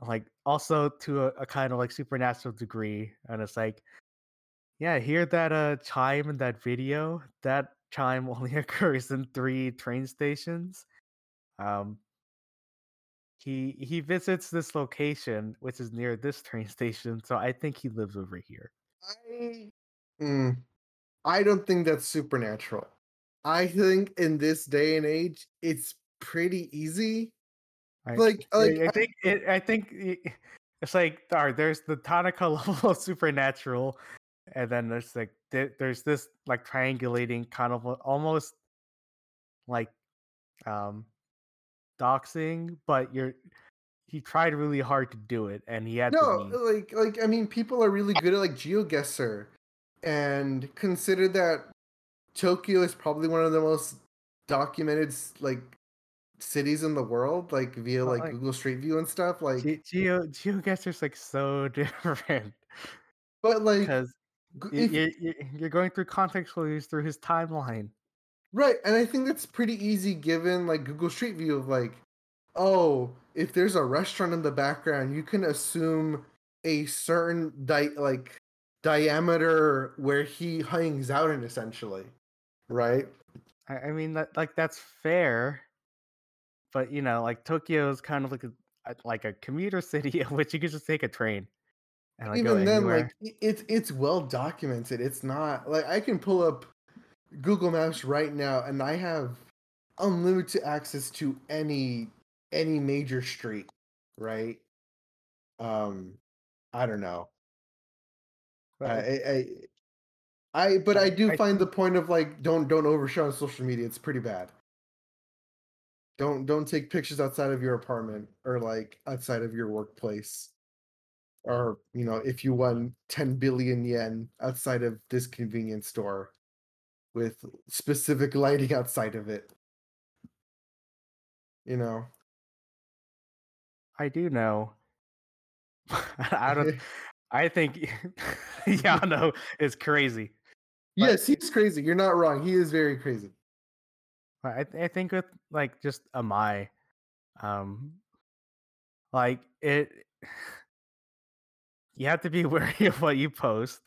like also to a, a kind of like supernatural degree and it's like yeah hear that uh chime in that video? That chime only occurs in three train stations? Um he he visits this location which is near this train station so i think he lives over here. I Mm, I don't think that's supernatural. I think in this day and age, it's pretty easy. I, Like- I- like, I I- think it, I think it's like all right, there's the Tanaka level of supernatural, and then there's like there's this like triangulating kind of almost like um doxing, but you're he tried really hard to do it, and he had No, like like I mean, people are really good at like GeoGuessr, and consider that Tokyo is probably one of the most documented like cities in the world, like via like like- Google Street View and stuff. Like, Ge- Geo GeoGuessr's like so different but like, because if- you're, you're going through context clues through his timeline. Right, and I think that's pretty easy given like Google Street View of like, oh, if there's a restaurant in the background, you can assume a certain di- like diameter where he hangs out in essentially. Right? I, I mean that like that's fair, but you know, like Tokyo is kind of like a like a commuter city in which you can just take a train and like, Even then, anywhere. like it's it's well documented. It's not like I can pull up Google Maps right now, and I have unlimited access to any any major street, right? Um, I don't know. I, I, I, I but I I, do I find the point of like don't don't overshare on social media. It's pretty bad. Don't don't take pictures outside of your apartment or like outside of your workplace. Or you know, if you won 10 billion yen outside of this convenience store with specific lighting outside of it, you know. I do know. I don't. I think Yano is crazy. Yes, he's crazy. You're not wrong. He is very crazy. I, th- I think with like just a my, um, like it, you have to be wary of what you post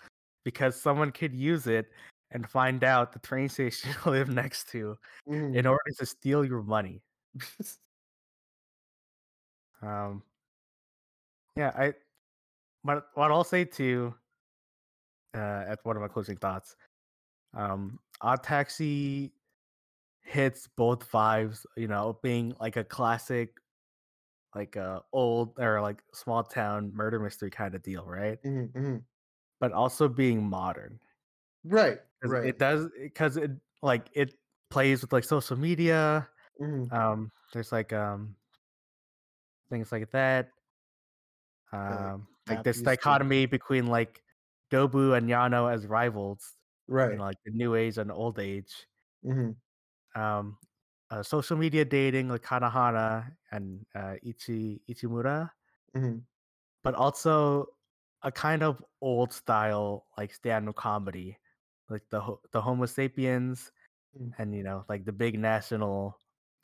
because someone could use it and find out the train station you live next to in Mhm. order to steal your money. Um, yeah, I. What what I'll say too, uh, at one of my closing thoughts, um, Odd Taxi hits both vibes. You know, being like a classic, like a old or like small town murder mystery kind of deal, right? Mhm, mhm. But also being modern Right, right. it does because it like it plays with like social media. Mhm. Um, there's like um things like that. Um, like this dichotomy between like Dobu and Yano as rivals, you Right. know, like the new age and old age. Mhm, Um, uh, social media dating like Kakihana and uh, Ichi Ichimura, mhm, but also a kind of old style like stand-up comedy, like the the Homo sapiens mhm. and you know like the big national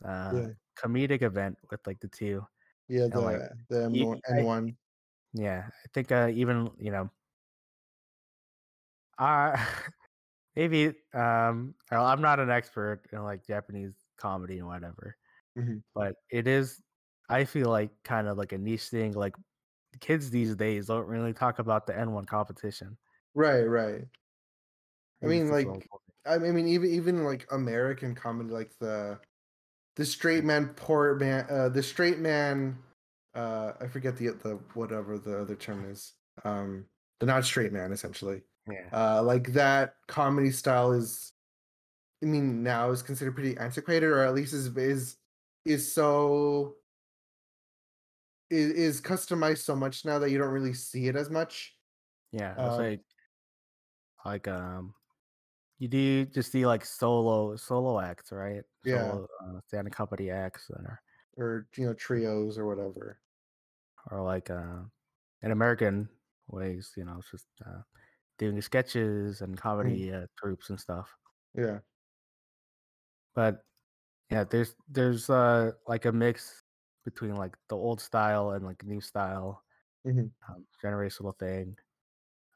uh Yeah, comedic event with like the two yeah. and like The the M y- one- y- N one. Yeah I think uh even you know uh maybe um I'm not an expert in like Japanese comedy and whatever Mhm. but it is I feel like kind of like a niche thing like kids these days don't really talk about the N1 competition Right, right. I mean, that's what I'm like, I I mean, even even like American comedy, like the the straight man, poor man, uh, the straight man. Uh, I forget the the whatever the other term is. Um, the not straight man, essentially. yeah Uh, like that comedy style is I mean, now is considered pretty antiquated, or at least is is is so is, is customized so much now that you don't really see it as much. yeah Um, like like um You do just see like solo solo acts, right? yeah, Solo uh, stand company acts, that are, or you know, trios or whatever. or like uh, in American ways, you know, it's just uh, doing sketches and Mhm, comedy uh, groups and stuff. Yeah. But yeah, there's there's uh like a mix between like the old style and like new style, mhm. um, generational thing.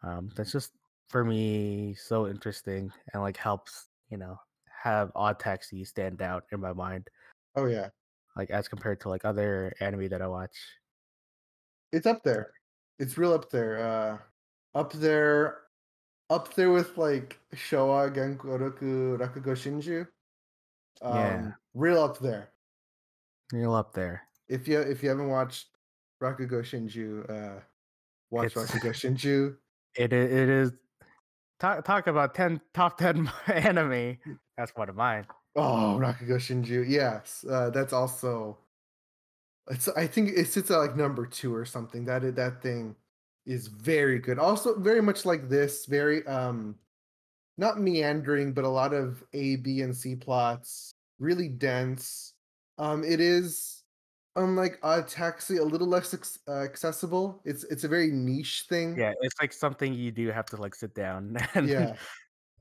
Um, that's just for me so interesting and like helps you know have Odd Taxi stand out in my mind Oh yeah, like as compared to like other anime that I watch. it's up there. It's real up there. Uh, up there, up there with like Showa Genroku Rakugo Shinju. Yeah, Um, real up there. real up there. If you if you haven't watched Rakugo Shinju, uh, watch It's Rakugo Shinju. it it is talk talk about ten top ten anime. That's one of mine. Oh, Rakugo Shinju. Yes, uh, that's also. It's. I think it sits at like number two or something. That that thing is very good. Also, very much like this. Very um, not meandering, but a lot of A, B, and C plots. Really dense. Um, it is unlike Odd Taxi, a little less ex- uh, accessible. It's it's a very niche thing. Yeah, it's like something you do have to like sit down and Yeah,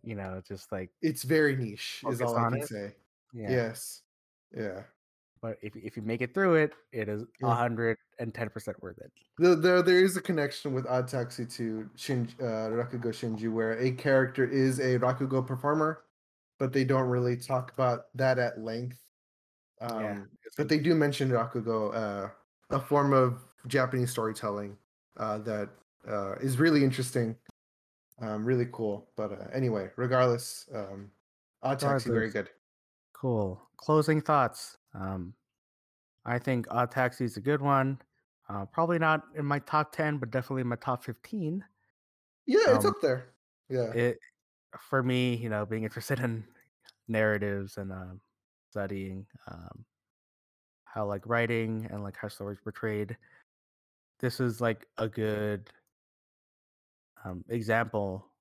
you know just like it's very niche. Is all I can it. say. Yeah, Yes. Yeah. but if if you make it through it, it is Yeah. hundred and ten percent worth it. There, there, there is a connection with Odd Taxi to Shin, uh, Rakugo Shinju, where a character is a Rakugo performer, but they don't really talk about that at length. yeah, Um, it's but they do mention Rakugo, uh, a form of Japanese storytelling uh, that uh, is really interesting, um, really cool. But uh, anyway, regardless, um, Odd Taxi, very good. Cool. Closing thoughts. Um, I think Odd Taxi is a good one. Uh, probably not in my top ten, but definitely in my top fifteen. Yeah, it's Um, up there. Yeah. It for me, you know, being interested in narratives and um, studying um, how like writing and like how stories portrayed. This is like a good um, example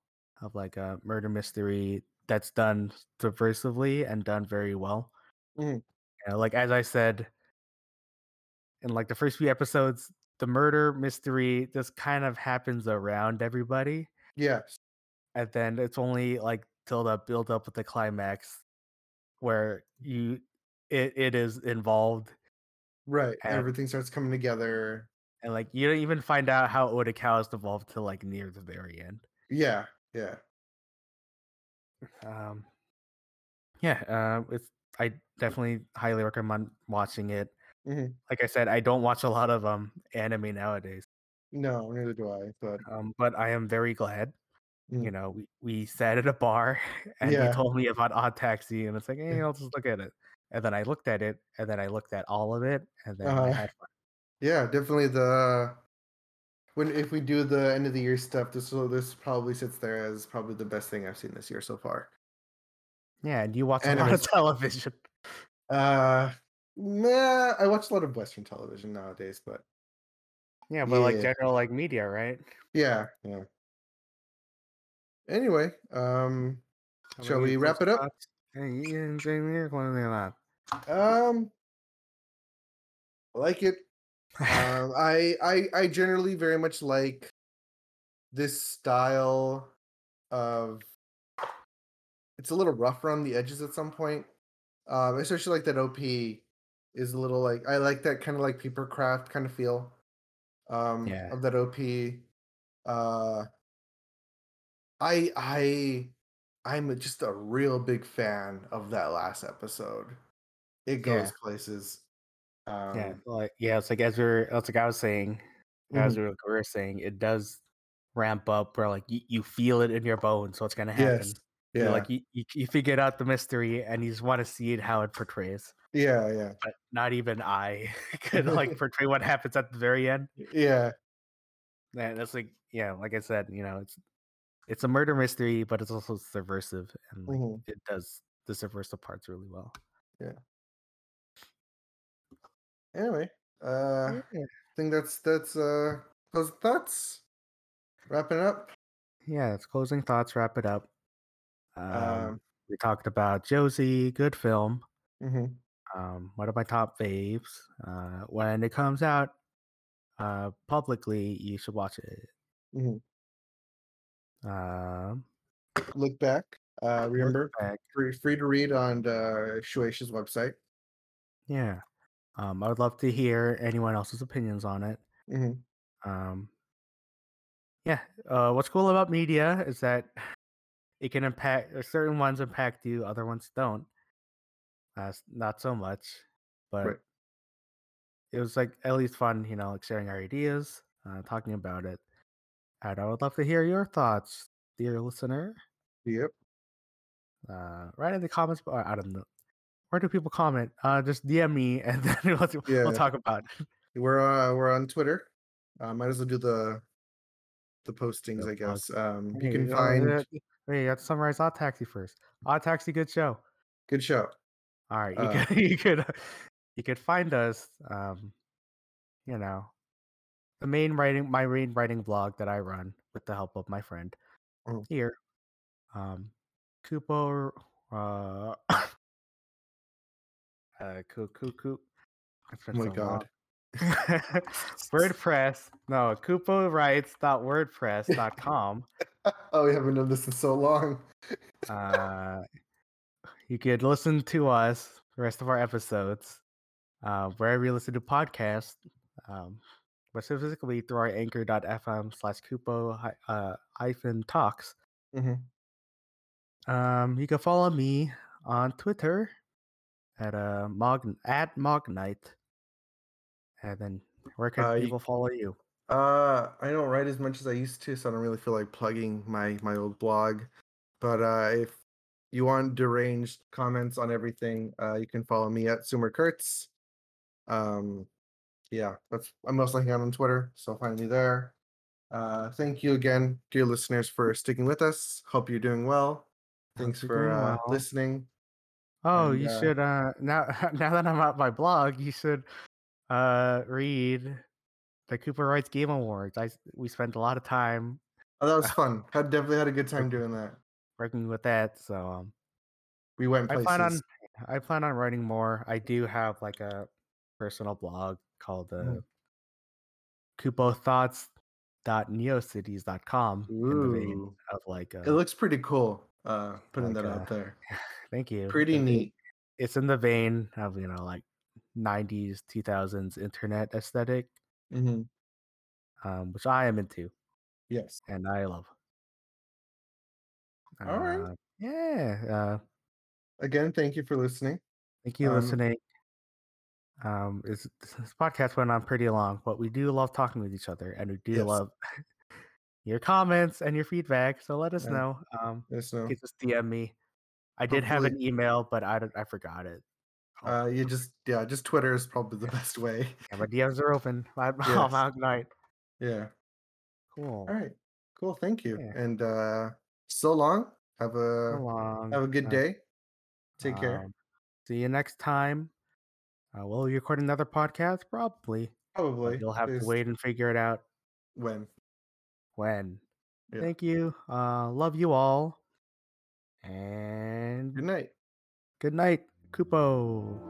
of like a murder mystery that's done subversively and done very well. Mhm. You know, like as I said in like the first few episodes, the murder mystery just kind of happens around everybody, Yes. and then it's only like till the build up with the climax where you it it is involved Right. Everything starts coming together. And like you don't even find out how Odokawa is involved till like near the very end. Yeah. Yeah. Um, yeah, uh, it's I definitely highly recommend watching it. Mhm. Like I said, I don't watch a lot of um anime nowadays, No, neither do I. But um, but I am very glad. Mm. You know, we, we sat at a bar and Yeah. told me about Odd Taxi, and it's like, hey. I'll just look at it. And then I looked at it, and then I looked at all of it, and then I Uh-huh. had fun. Yeah, definitely the when if we do the end of the year stuff, this will this probably sits there as probably the best thing I've seen this year so far. Yeah, and you watch a lot of television. Uh nah, I watch a lot of Western television nowadays, but Yeah, but like general like media, right? yeah, yeah. Anyway, um How Shall we wrap it up? thoughts? Hey, Ian, Jamie, what are they about? um like it. Um I I I generally very much like this style of it's a little rough around the edges at some point. Um, especially like that OP is a little like I like that kind of like paper craft kind of feel. Um Yeah. of that OP. Uh I I I'm just a real big fan of that last episode. It goes Yeah. places. Um Yeah, like yeah, it's like as we are it's like I was saying, as mhm. we were, we were saying, it does ramp up where like you, you feel it in your bones, so it's gonna happen. yes. You're Yeah. like you, you you figured out the mystery and you just want to see it how it portrays. yeah, yeah. But not even I could like portray what happens at the very end. Yeah. And that's like yeah, like I said, you know, it's it's a murder mystery, but it's also subversive and like mhm, it does the subversive parts really well. Anyway, uh Yeah. I think that's that's uh those thoughts. Wrapping up. Yeah, it's closing thoughts, wrap it up. Um, Um we talked about Josee, good film. mhm, Um, one of my top faves. Uh, when it comes out uh, publicly, you should watch it. mhm. Um, Look back. Uh remember Back, free free to read on uh Shueisha's website. yeah. Um, I would love to hear anyone else's opinions on it. Mhm, Um, yeah. Uh, what's cool about media is that it can impact uh, certain ones impact you, other ones don't. Uh, not so much, but Right. it was like at least fun, you know, like sharing our ideas, uh, talking about it. And I would love to hear your thoughts, dear listener. Yep. Uh, write in the comments. Or I don't know. Where do people comment? Uh, just DM me, and then we'll, Yeah. we'll talk about it. We're uh we're on Twitter. Uh, might as well do the the postings, I guess. Um you can uh, find uh, Wait, you have to summarize Odd Taxi first. Odd Taxi, good show. good show. All right, you Uh, could you could you could find us. Um, you know, the main writing my main writing blog that I run with the help of my friend Mhm. here. Um, Kupo. Uh, uh, Ku Ku. It's Oh my god. WordPress. No, kupowrites.wordpress.com. oh, we haven't done this in so long. Uh, you could listen to us, the rest of our episodes, uh, wherever you listen to podcasts, um, but specifically through our anchor.fm slash kupo uh, hyphen talks. Mhm. Um, you can follow me on Twitter at uh, Mog at Mognite. And then where can Uh, people follow you? Uh, I don't write as much as I used to, so I don't really feel like plugging my my old blog. But uh, if you want deranged comments on everything, uh, you can follow me at Sumer Kurtz. Um, yeah, that's I'm mostly hanging out on Twitter, so find me there. Uh, thank you again, dear listeners, for sticking with us. Hope you're doing well. Thanks you're for uh, well. listening. Oh, And, you uh, should uh now now that I'm at my blog, you should uh read the Kupo Writes Game Awards. I we spent a lot of time Oh, that was fun. Had definitely had a good time doing that. working with that, so um We went Places. I plan on I plan on writing more. I do have like a personal blog called the uh, Mhm. kupothoughts.neocities.com in the vein Ooh. of like a, It uh, looks pretty cool. Uh, putting Like, that uh, out there. Thank you. Pretty neat. it's in the vein of you know like 90s 2000s internet aesthetic hmm um, which i am into Yes. and i love All right. Uh, yeah uh, Again, thank you for listening. thank you Um, listening um it's, this podcast went on pretty long but we do love talking with each other and we do Yes. love your comments and your feedback so let us Yeah. know um Yes, you no. can just dm me i did have an email but i i forgot it Oh, Uh, you just yeah, just Twitter is probably the best way. yeah, my dms are open i'm Yes. out night Yeah. cool All right. Cool. Thank you. Yeah. And uh, so long. Have So a long. have a good day. Take care. Um, see you next time. Uh, will we record another podcast? Probably. but Probably. You'll have to wait and figure it out when. when. Yeah. Thank you. Uh, love you all. And Good night. good night, Kupo.